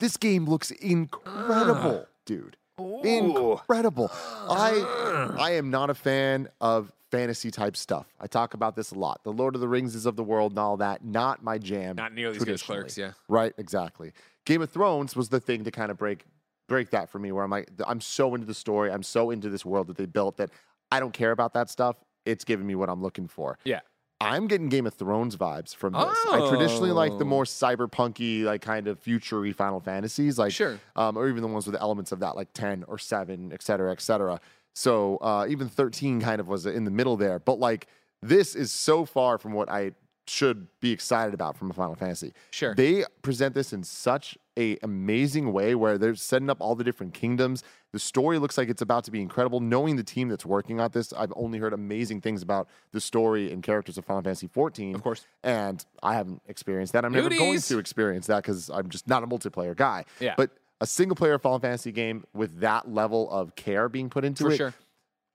This game looks incredible, dude. Incredible. I I am not a fan of fantasy type stuff. I talk about this a lot. The Lord of the Rings is of the world and all that. Not my jam. Not nearly as good as Clerks, yeah. Right, exactly. Game of Thrones was the thing to kind of break break that for me where I'm like I'm so into the story, I'm so into this world that they built that I don't care about that stuff. It's giving me what I'm looking for. Yeah. I'm getting Game of Thrones vibes from this. I traditionally like the Oh. more cyberpunky, like kind of futury Final Fantasies, like Sure. um, or even the ones with elements of that, like 10 or 7, et cetera, et cetera. So uh, even 13 kind of was in the middle there. But like this is so far from what I should be excited about from a Final Fantasy. Sure. They present this in such a amazing way where they're setting up all the different kingdoms. The story looks like it's about to be incredible. Knowing the team that's working on this, I've only heard amazing things about the story and characters of Final Fantasy 14. Of course. And I haven't experienced that. I'm never going to experience that because I'm just not a multiplayer guy. Yeah. But a single player Final Fantasy game with that level of care being put into For it sure.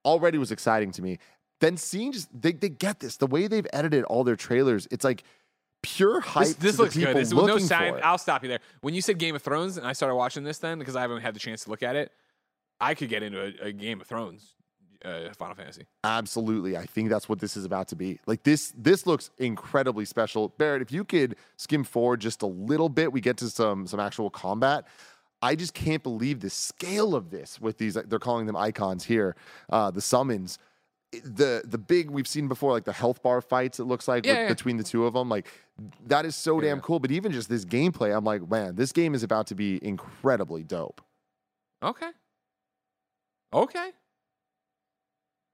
already was exciting to me. Then seeing just they, they get this the way they've edited all their trailers. It's like pure hype. This, this looks good. This, no sign. I'll stop you there. When you said Game of Thrones, and I started watching this then because I haven't had the chance to look at it, I could get into a, a Game of Thrones, uh, Final Fantasy. Absolutely. I think that's what this is about to be. Like this this looks incredibly special. Barrett, if you could skim forward just a little bit, we get to some some actual combat. I just can't believe the scale of this with these they're calling them icons here. Uh the summons. The the big we've seen before like the health bar fights it looks like Yeah, with- yeah. between the two of them like that is so Yeah, damn cool but even just this gameplay I'm like man this game is about to be incredibly dope. Okay. Okay.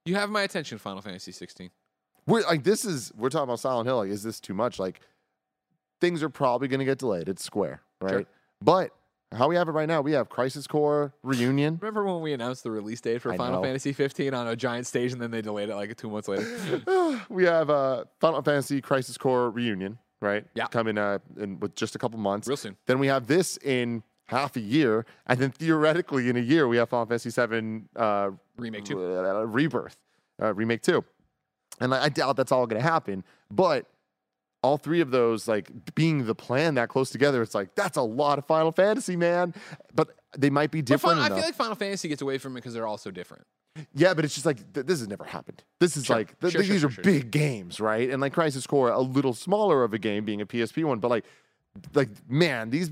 You have my attention, Final Fantasy 16. We're like this is we're talking about Silent Hill. Like, is this too much? Like things are probably going to get delayed. It's Square, right? Sure. But how we have it right now, we have Crisis Core reunion. Remember when we announced the release date for I Final know. Fantasy 15 on a giant stage and then they delayed it like two months later? [sighs] we have uh, Final Fantasy Crisis Core reunion, right? Yeah. coming uh, in with just a couple months. Real soon. Then we have this in half a year, and then theoretically in a year we have Final Fantasy Seven uh, Remake 2. uh, Rebirth, uh, remake two, and I, I doubt that's all going to happen. But all three of those, like being the plan that close together, it's like that's a lot of Final Fantasy, man. But they might be different. I feel like Final Fantasy gets away from it because they're all so different. Yeah, but it's just like th- this has never happened. This is Sure. like th- Sure, th- sure, these are big games, right? And like Crisis Core, a little smaller of a game, being a PSP one, but like, like man, these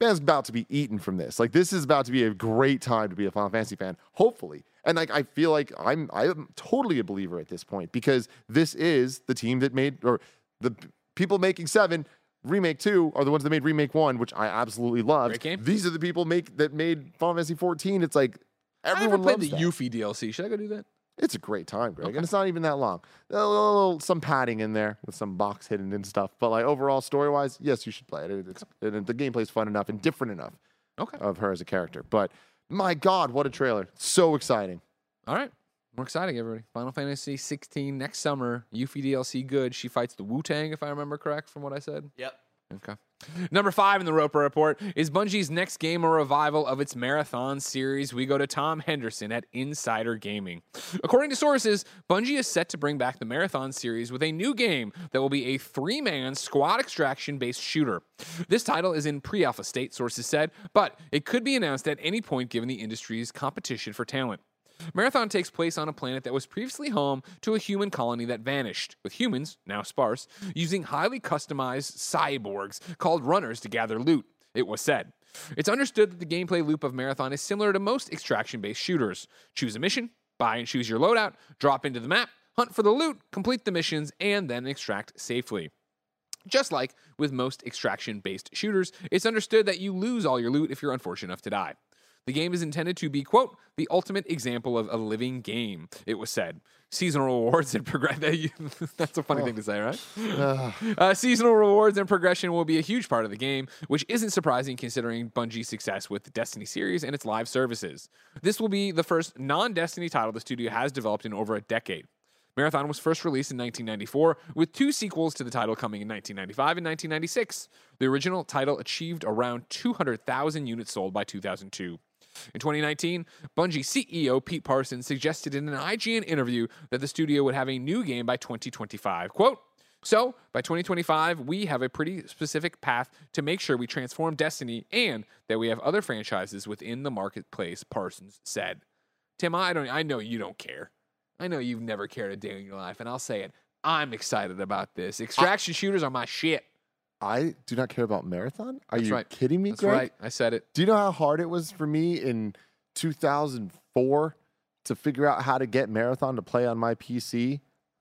fans about to be eaten from this. Like, this is about to be a great time to be a Final Fantasy fan, hopefully. And like, I feel like I'm I'm totally a believer at this point because this is the team that made or the people making seven. Remake two are the ones that made remake one, which I absolutely loved. These are the people make that made Final Fantasy 14. It's like everyone I played the that. Yuffie DLC. Should I go do that? It's a great time, Greg, Okay. and it's not even that long. A little, some padding in there with some box hidden and stuff, but like overall story wise, yes, you should play it. It- It's, and the gameplay's fun enough and different enough Okay. of her as a character. But my God, what a trailer! So exciting. All right. More exciting, everybody. Final Fantasy 16 next summer. Yuffie DLC good. She fights the Wu Tang, if I remember correct from what I said. Yep. Okay. Number five in the Roper Report is Bungie's next game a revival of its marathon series. We go to Tom Henderson at Insider Gaming. According to sources, Bungie is set to bring back the marathon series with a new game that will be a three man squad extraction based shooter. This title is in pre alpha state, sources said, but it could be announced at any point given the industry's competition for talent. Marathon takes place on a planet that was previously home to a human colony that vanished, with humans, now sparse, using highly customized cyborgs called runners to gather loot, it was said. It's understood that the gameplay loop of Marathon is similar to most extraction based shooters. Choose a mission, buy and choose your loadout, drop into the map, hunt for the loot, complete the missions, and then extract safely. Just like with most extraction based shooters, it's understood that you lose all your loot if you're unfortunate enough to die. The game is intended to be, quote, the ultimate example of a living game, it was said. Seasonal rewards and progression. [laughs] That's a funny thing to say, right? [laughs] Uh, seasonal rewards and progression will be a huge part of the game, which isn't surprising considering Bungie's success with the Destiny series and its live services. This will be the first non Destiny title the studio has developed in over a decade. Marathon was first released in 1994, with two sequels to the title coming in 1995 and 1996. The original title achieved around 200,000 units sold by 2002. In 2019, Bungie CEO Pete Parsons suggested in an IGN interview that the studio would have a new game by 2025. Quote, so, by 2025, we have a pretty specific path to make sure we transform Destiny and that we have other franchises within the marketplace, Parsons said. Tim, I don't I know you don't care. I know you've never cared a day in your life, and I'll say it. I'm excited about this. Extraction shooters are my shit. I do not care about marathon. Are That's you right. kidding me, That's Greg? right. I said it. Do you know how hard it was for me in 2004 to figure out how to get Marathon to play on my PC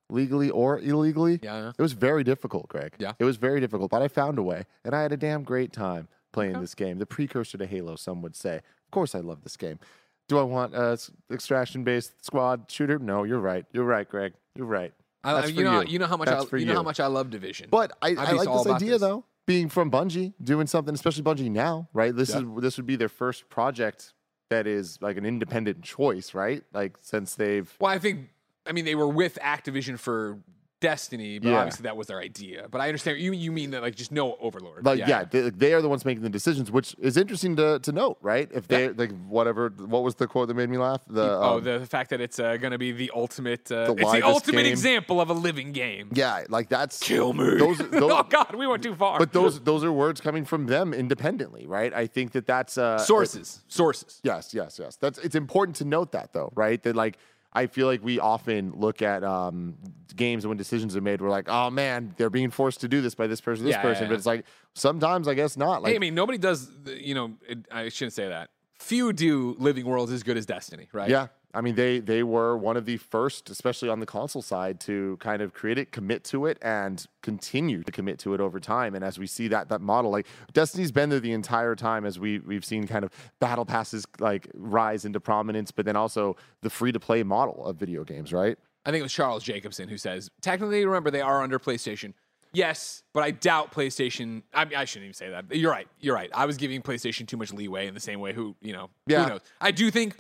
legally or illegally? Yeah. It was very difficult, Greg. Yeah. It was very difficult, but I found a way and I had a damn great time playing Okay. this game. The precursor to Halo, some would say. Of course, I love this game. Do I want a extraction based squad shooter? No, you're right. You're right, Greg. You're right. I, you know, you. you know how much That's I, for you know how much I love Division. But I, I like this idea this. though, being from Bungie, doing something, especially Bungie now, right? This Yeah. is this would be their first project that is like an independent choice, right? Like since they've Well, I think I mean they were with Activision for Destiny, but Yeah. obviously that was their idea. But I understand you you mean that like just no overlord. Like yeah, They, they are the ones making the decisions, which is interesting to, to note, right? If they like whatever, what was the quote that made me laugh? The oh, um, the fact that it's uh, going to be the ultimate, uh, The it's the ultimate game. example of a living game. yeah, like that's Kill me. Those, [laughs] those oh God, we went too far. but those those are words coming from them independently, right? I think that that's uh, sources, sources. Yes, yes, yes. That's it's important to note that though, right? That like I feel like we often look at um, games when decisions are made, we're like, oh man, they're being forced to do this by this person, this Yeah, person. yeah, But it's like sometimes I guess not. Like hey, I mean, nobody does. You know, it, I shouldn't say that. Few do living worlds as good as Destiny, right? Yeah. I mean, they they were one of the first, especially on the console side, to kind of create it, commit to it, and continue to commit to it over time. And as we see that that model, like Destiny's been there the entire time, as we we've seen kind of battle passes like rise into prominence, but then also the free to play model of video games, right? I think it was Charles Jacobson who says, technically, remember, they are under PlayStation. Yes, but I doubt PlayStation. I, I shouldn't even say that. You're right. You're right. I was giving PlayStation too much leeway in the same way. Who you know? Yeah. Who knows? I do think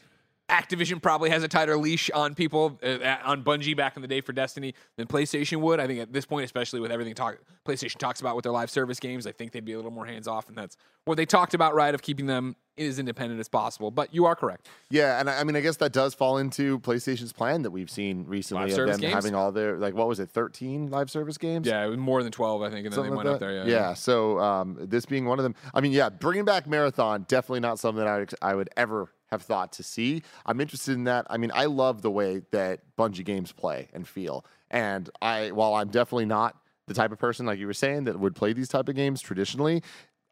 Activision probably has a tighter leash on people uh, on Bungie back in the day for Destiny than PlayStation would. I think at this point, especially with everything talk, PlayStation talks about with their live service games, I think they'd be a little more hands off, and that's what they talked about, right? Of keeping them as independent as possible. But you are correct. Yeah, and I I mean, I guess that does fall into PlayStation's plan that we've seen recently Live of them games? having all their like what was it, thirteen live service games? Yeah, it was more than twelve, I think, and then they like went up there. Yeah. So um, this being one of them, I mean, yeah, bringing back marathon definitely not something that I would, I would ever have thought to see. I'm interested in that. I mean, I love the way that Bungie games play and feel, and I while I'm definitely not the type of person like you were saying that would play these type of games traditionally,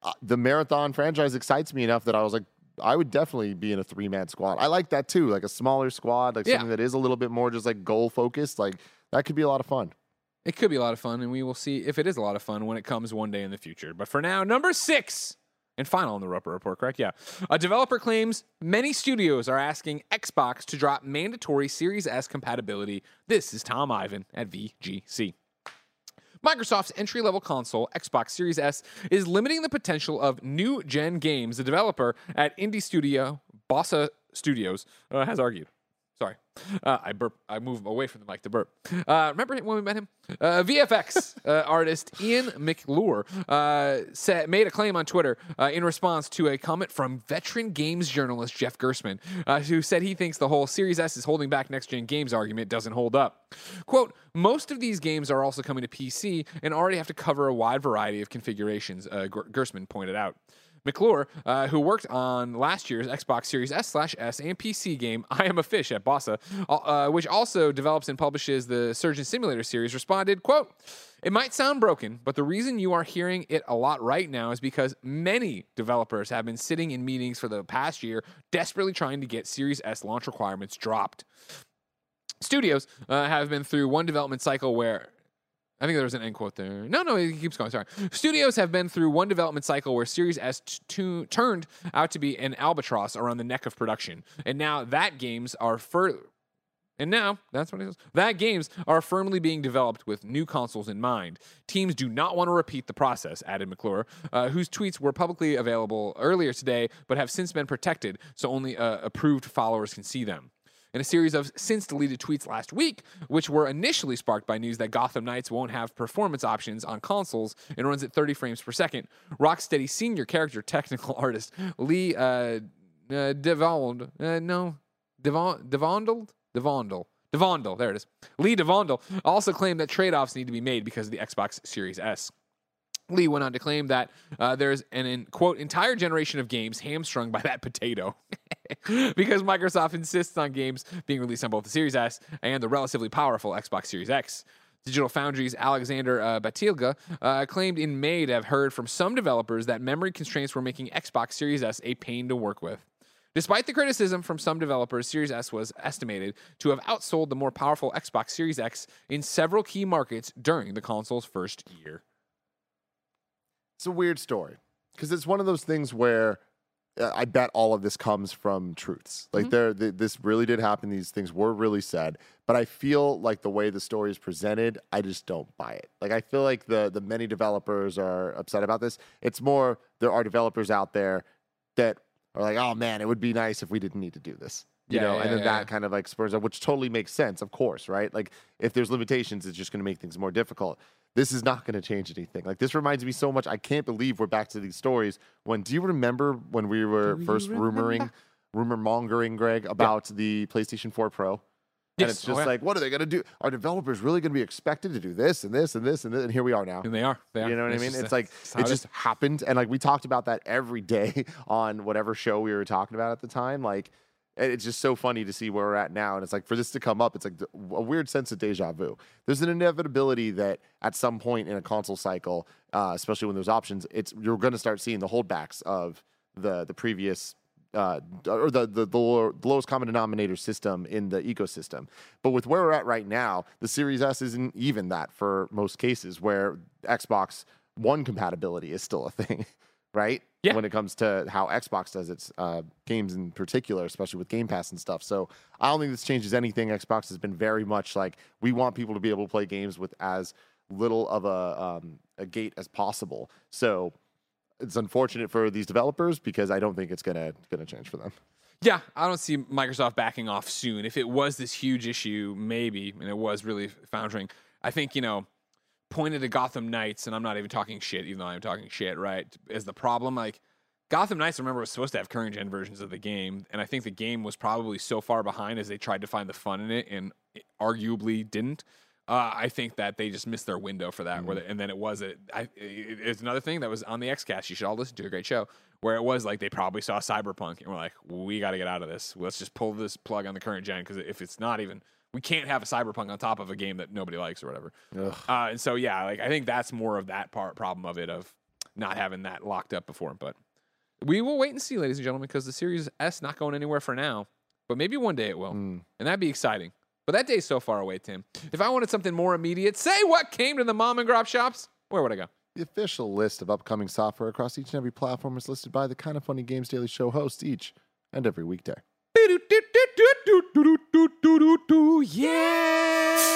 uh, the marathon franchise excites me enough that I was like. I would definitely be in a three man squad. I like that too, like a smaller squad, like Yeah. something that is a little bit more just like goal focused. Like that could be a lot of fun. It could be a lot of fun, and we will see if it is a lot of fun when it comes one day in the future. But for now, number six and final on the Roper Report, correct? Yeah. A developer claims many studios are asking Xbox to drop mandatory Series S compatibility. This is Tom Ivan at VGC. Microsoft's entry level console, Xbox Series S, is limiting the potential of new gen games. The developer at indie studio Bossa Studios uh, has argued. Sorry, uh, I burp. I move away from the mic to burp. Uh, remember when we met him? Uh, VFX uh, [laughs] artist Ian McClure uh, made a claim on Twitter uh, in response to a comment from veteran games journalist Jeff Gerstmann, who said he thinks the whole Series S is holding back next gen games argument doesn't hold up. "Quote: Most of these games are also coming to PC and already have to cover a wide variety of configurations." Gerstmann pointed out. McClure, uh, who worked on last year's Xbox Series S slash S and PC game I Am a Fish at Bossa, uh, which also develops and publishes the Surgeon Simulator series, responded, quote, it might sound broken, but the reason you are hearing it a lot right now is because many developers have been sitting in meetings for the past year desperately trying to get Series S launch requirements dropped. Studios uh, have been through one development cycle where I think there was an end quote there. No, no, it keeps going. Sorry. Studios have been through one development cycle where Series S t- tu- turned out to be an albatross around the neck of production, and now that games are fur. And now that's what it is. That games are firmly being developed with new consoles in mind. Teams do not want to repeat the process, added McClure, uh, whose tweets were publicly available earlier today, but have since been protected, so only uh, approved followers can see them in a series of since deleted tweets last week, which were initially sparked by news that Gotham Knights won't have performance options on consoles and runs at 30 frames per second. Rocksteady senior character technical [laughs] artist Lee uh, uh, Devond, uh, no, Devon, Devondel, Devondel. Devondel, there it is. Lee Devondel also claimed that trade offs need to be made because of the Xbox Series S. Lee went on to claim that uh, there's an in, quote entire generation of games hamstrung by that potato [laughs] [laughs] because Microsoft insists on games being released on both the Series S and the relatively powerful Xbox Series X. Digital Foundry's Alexander uh, Battaglia uh, claimed in May to have heard from some developers that memory constraints were making Xbox Series S a pain to work with. Despite the criticism from some developers, Series S was estimated to have outsold the more powerful Xbox Series X in several key markets during the console's first year. It's a weird story because it's one of those things where I bet all of this comes from truths. Like mm-hmm. there, th- this really did happen. These things were really said, but I feel like the way the story is presented, I just don't buy it. Like I feel like the the many developers are upset about this. It's more there are developers out there that are like, oh man, it would be nice if we didn't need to do this. You Yeah, know, yeah, and then yeah, that kind of like spurs up, which totally makes sense, of course, right? Like if there's limitations, it's just going to make things more difficult. This is not going to change anything. Like this reminds me so much. I can't believe we're back to these stories. When do you remember when we were Do first rumoring, rumor mongering, Greg, about the PlayStation 4 Pro? And Yes. it's Oh, just yeah. like, what are they going to do? Are developers really going to be expected to do this and this and this and this? And here we are now. And they are. They are. You know what I mean? just- It's like it just happened, and like we talked about that every day [laughs] on whatever show we were talking about at the time. Like it- it's just so funny to see where we're at now, and it's like for this to come up, it's like a weird sense of deja vu. There's an inevitability that at some point in a console cycle, uh, especially when there's options, it's you're going to start seeing the holdbacks of the the previous. Uh, or the, the the lowest common denominator system in the ecosystem, but with where we're at right now, the Series S isn't even that for most cases. Where Xbox One compatibility is still a thing, [laughs] right? Yeah. When it comes to how Xbox does its uh, games in particular, especially with Game Pass and stuff. So I don't think this changes anything. Xbox has been very much like we want people to be able to play games with as little of a um, a gate as possible. So it's unfortunate for these developers because I don't think it's gonna gonna change for them. Yeah, I don't see Microsoft backing off soon. If it was this huge issue, maybe, and it was really foundering, I think, you know, pointed to Gotham Knights, and I'm not even talking shit, even though I'm talking shit, right? Is the problem. Like, Gotham Knights, remember, was supposed to have current gen versions of the game, and I think the game was probably so far behind as they tried to find the fun in it and it arguably didn't. Uh, I think that they just missed their window for that. Where Mm. they, and then it was a, I, it- it's another thing that was on the XCast. You should all listen to a great show where it was like they probably saw Cyberpunk and we're like, we got to get out of this. Let's just pull this plug on the current gen because if it's not even, we can't have a Cyberpunk on top of a game that nobody likes or whatever. Uh, and so yeah, like I think that's more of that part problem of it of not having that locked up before. But we will wait and see, ladies and gentlemen, because the Series S not going anywhere for now. But maybe one day it will, Mm. and that'd be exciting. But that day's so far away, Tim. If I wanted something more immediate, say what came to the mom and grop shops. Where would I go? The official list of upcoming software across each and every platform is listed by the Kind of Funny Games Daily Show hosts each and every weekday. Yeah.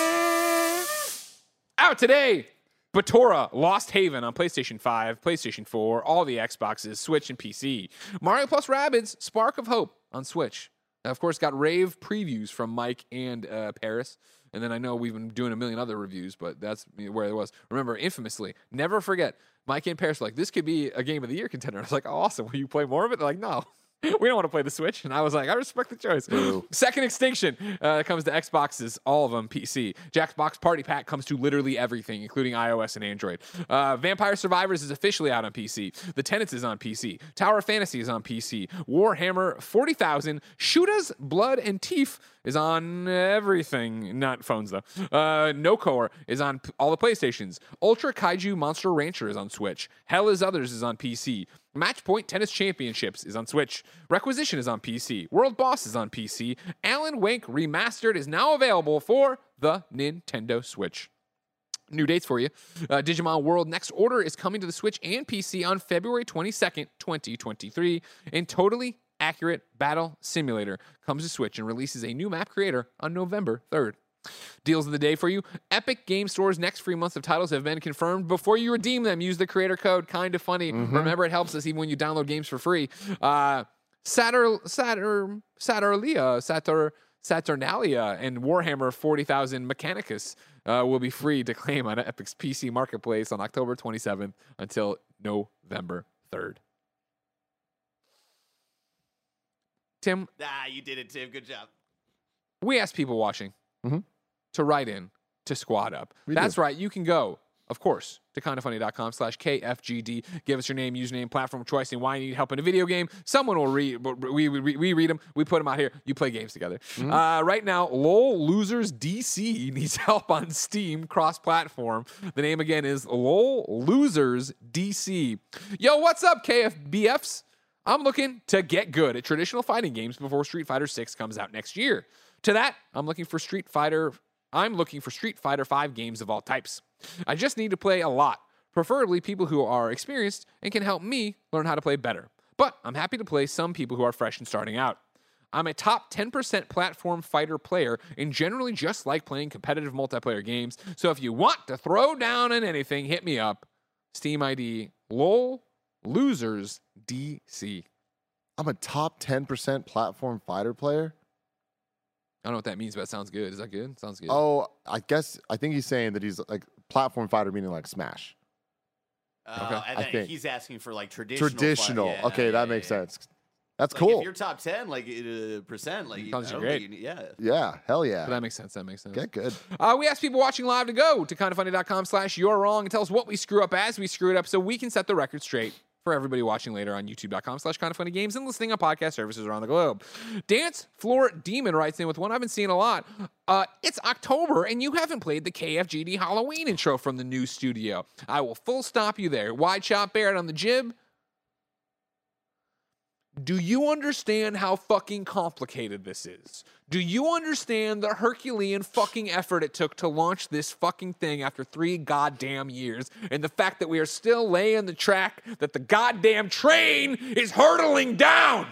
Out today. Batora Lost Haven on PlayStation 5, PlayStation 4, all the Xboxes, Switch, and PC. Mario Plus Rabbids Spark of Hope on Switch. Now, of course, got rave previews from Mike and uh, Paris. And then I know we've been doing a million other reviews, but that's where it was. Remember, infamously, never forget, Mike and Paris were like, this could be a game of the year contender. I was like, awesome. Will you play more of it? They're like, no. We don't want to play the Switch. And I was like, I respect the choice. Second Extinction uh, comes to Xboxes, all of them PC. Jackbox Party Pack comes to literally everything, including iOS and Android. Uh, Vampire Survivors is officially out on PC. The Tenants is on PC. Tower of Fantasy is on PC. Warhammer 40,000. Shoota's Blood and Teeth is on everything, not phones though. Uh, Norco is on p- all the PlayStations. Ultra Kaiju Monster Rancher is on Switch. Hell is Others is on PC. Matchpoint Tennis Championships is on Switch. Requisition is on PC. World Boss is on PC. Alan Wake Remastered is now available for the Nintendo Switch. New dates for you. Uh, Digimon World Next Order is coming to the Switch and PC on February 22nd, 2023. And Totally Accurate Battle Simulator comes to Switch and releases a new map creator on November 3rd. Deals of the day for you. Epic Game Store's next free month of titles have been confirmed. Before you redeem them, use the creator code. Kind of funny. Remember, it helps us even when you download games for free. Uh, Satur, Satur, Saturnalia, Satur, Saturnalia, and Warhammer 40,000 Mechanicus uh, will be free to claim on Epic's PC Marketplace on October 27th until November 3rd. Tim, Ah, you did it, Tim. Good job. we asked people watching Mhm. to write in to Squad Up. We That's do. right. You can go, of course, to kindafunny.com slash KFGD. Give us your name, username, platform of choice, and why you need help in a video game. Someone will read. We, we, we read them. We put them out here. You play games together. Mm-hmm. Uh, right now, LOL Losers DC needs [laughs] help on Steam cross platform. The name again is LOL Losers DC. Yo, what's up, KFBFs? I'm looking to get good at traditional fighting games before Street Fighter 6 comes out next year. To that, I'm looking for Street Fighter I'm looking for Street Fighter 5 games of all types. I just need to play a lot, preferably people who are experienced and can help me learn how to play better. But I'm happy to play some people who are fresh and starting out. I'm a top 10% platform fighter player and generally just like playing competitive multiplayer games. So if you want to throw down on anything, hit me up. Steam ID LOL Losers DC. I'm a top 10% platform fighter player. I don't know what that means, but it sounds good. Is that good? Sounds good. Oh, I guess I think he's saying that he's like platform fighter, meaning like Smash. Uh, Okay. and I think- he's asking for like traditional. Traditional. yeah, okay, yeah, that yeah, makes yeah. sense. That's Like, cool. If you're top ten, like uh, percent, like Sounds I don't great. you yeah. yeah, hell yeah. But that makes sense. That makes sense. Get good. Uh, we asked people watching live to go to kindafunny.com slash you're wrong and tell us what we screw up as we screw it up so we can set the record straight for everybody watching later on youtube.com slash kindafunny games and listening on podcast services around the globe. Dance Floor Demon writes in with one I've been seeing a lot. Uh, it's October and you haven't played the KFGD Halloween intro from the new studio. I will full stop you there. Wide shot Barrett on the jib. Do you understand how fucking complicated this is? Do you understand the Herculean fucking effort it took to launch this fucking thing after three goddamn years? And the fact that we are still laying the track that the goddamn train is hurtling down?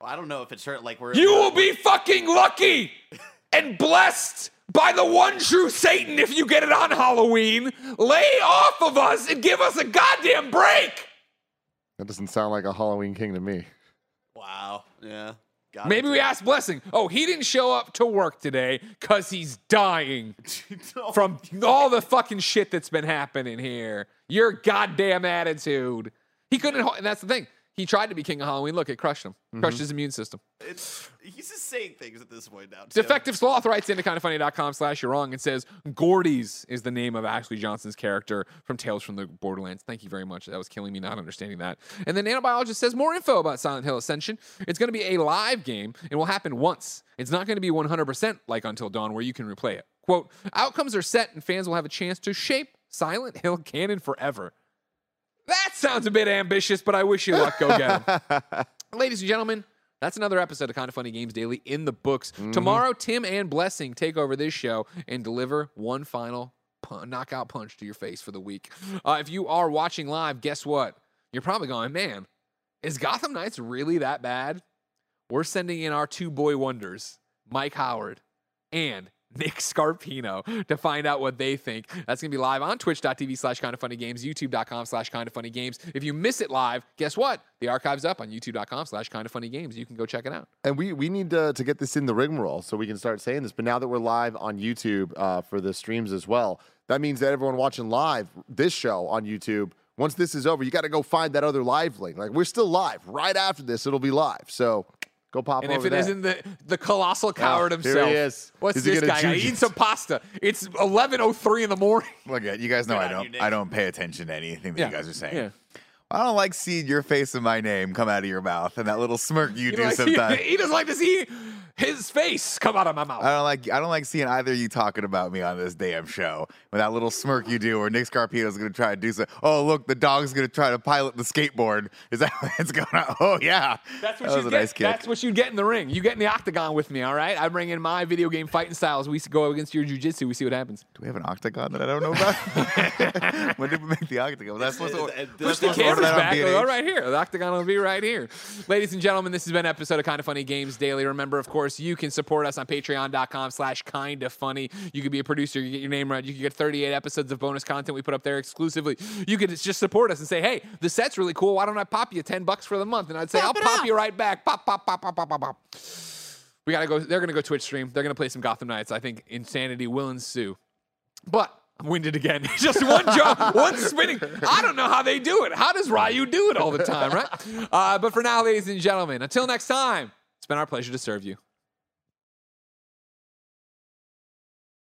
Well, I don't know if it's hurt like we're. You will be fucking lucky [laughs] and blessed by the one true Satan if you get it on Halloween. Lay off of us and give us a goddamn break. That doesn't sound like a Halloween king to me. Wow. Yeah. Got Maybe we ask Blessing. Oh, he didn't show up to work today because he's dying [laughs] No. from [laughs] all the fucking shit that's been happening here. Your goddamn attitude. He couldn't, and that's the thing. He tried to be king of Halloween. Look, it crushed him. Mm-hmm. Crushed his immune system. It's he's just saying things at this point now. Too. Defective Sloth writes into kindafunny.com slash you're wrong and says, Gortys is the name of Ashley Johnson's character from Tales from the Borderlands. Thank you very much. That was killing me not understanding that. And then Nanobiologist says more info about Silent Hill Ascension. It's going to be a live game and will happen once. It's not going to be 100% like Until Dawn where you can replay it. Quote, outcomes are set and fans will have a chance to shape Silent Hill canon forever. That sounds a bit ambitious, but I wish you luck. Go get 'em. [laughs] Ladies and gentlemen, that's another episode of Kinda Funny Games Daily in the books. Tomorrow, Tim and Blessing take over this show and deliver one final pu- knockout punch to your face for the week. Uh, if you are watching live, guess what? You're probably going, man, is Gotham Knights really that bad? We're sending in our two boy wonders, Mike Howard and Nick Scarpino, to find out what they think. That's going to be live on twitch.tv slash kind of funny games, youtube.com slash kind of funny games. If you miss it live, guess what? The archive's up on youtube.com slash kind of funny games. You can go check it out. And we we need to, to get this in the rigmarole so we can start saying this. But now that we're live on YouTube uh, for the streams as well, that means that everyone watching live this show on YouTube, once this is over, you got to go find that other live link. Like we're still live. Right after this, it'll be live. So go pop And over if it there. not the, the colossal oh, coward here he himself, is. what's Is this gonna guy? juke Eating some pasta. It's 11.03 in the morning. [laughs] Look at you guys know Good I don't. I don't pay attention to anything that Yeah. you guys are saying. Yeah. I don't like seeing your face and my name come out of your mouth and that little smirk you, You do like, [laughs] sometimes. he doesn't like to see his face come out of my mouth. I don't like I don't like seeing either of you talking about me on this damn show with that little smirk you do, where Nick Scarpino's gonna try to do so. Oh look, the dog's gonna try to pilot the skateboard. Is that [laughs] what's going on? Oh yeah, That's what that you get. nice kick. That's what you get in the ring. You get in the octagon with me, all right? I bring in my video game fighting styles. We go against your jujitsu. We see what happens. do we have an octagon that I don't know about? [laughs] when did we make the octagon? Was that supposed to? Was I Push the to order cameras on back. B&H? Oh, right here. The octagon will be right here. Ladies and gentlemen, this has been an episode of Kinda Funny Games Daily. Remember, of course, you can support us on patreon.com slash kind of funny. You could be a producer. You get your name read. You can get 38 episodes of bonus content we put up there exclusively. You could just support us and say, hey, the set's really cool. Why don't I pop you 10 bucks for the month? And I'd say, I'll pop you right back. Pop, pop, pop, pop, pop, pop, pop. We gotta go. They're gonna go Twitch stream. They're gonna play some Gotham Knights. I think insanity will ensue. But I'm winded again. [laughs] Just one jump, one spinning. I don't know how they do it. How does Ryu do it all the time, right? Uh, but for now, ladies and gentlemen, until next time, it's been our pleasure to serve you.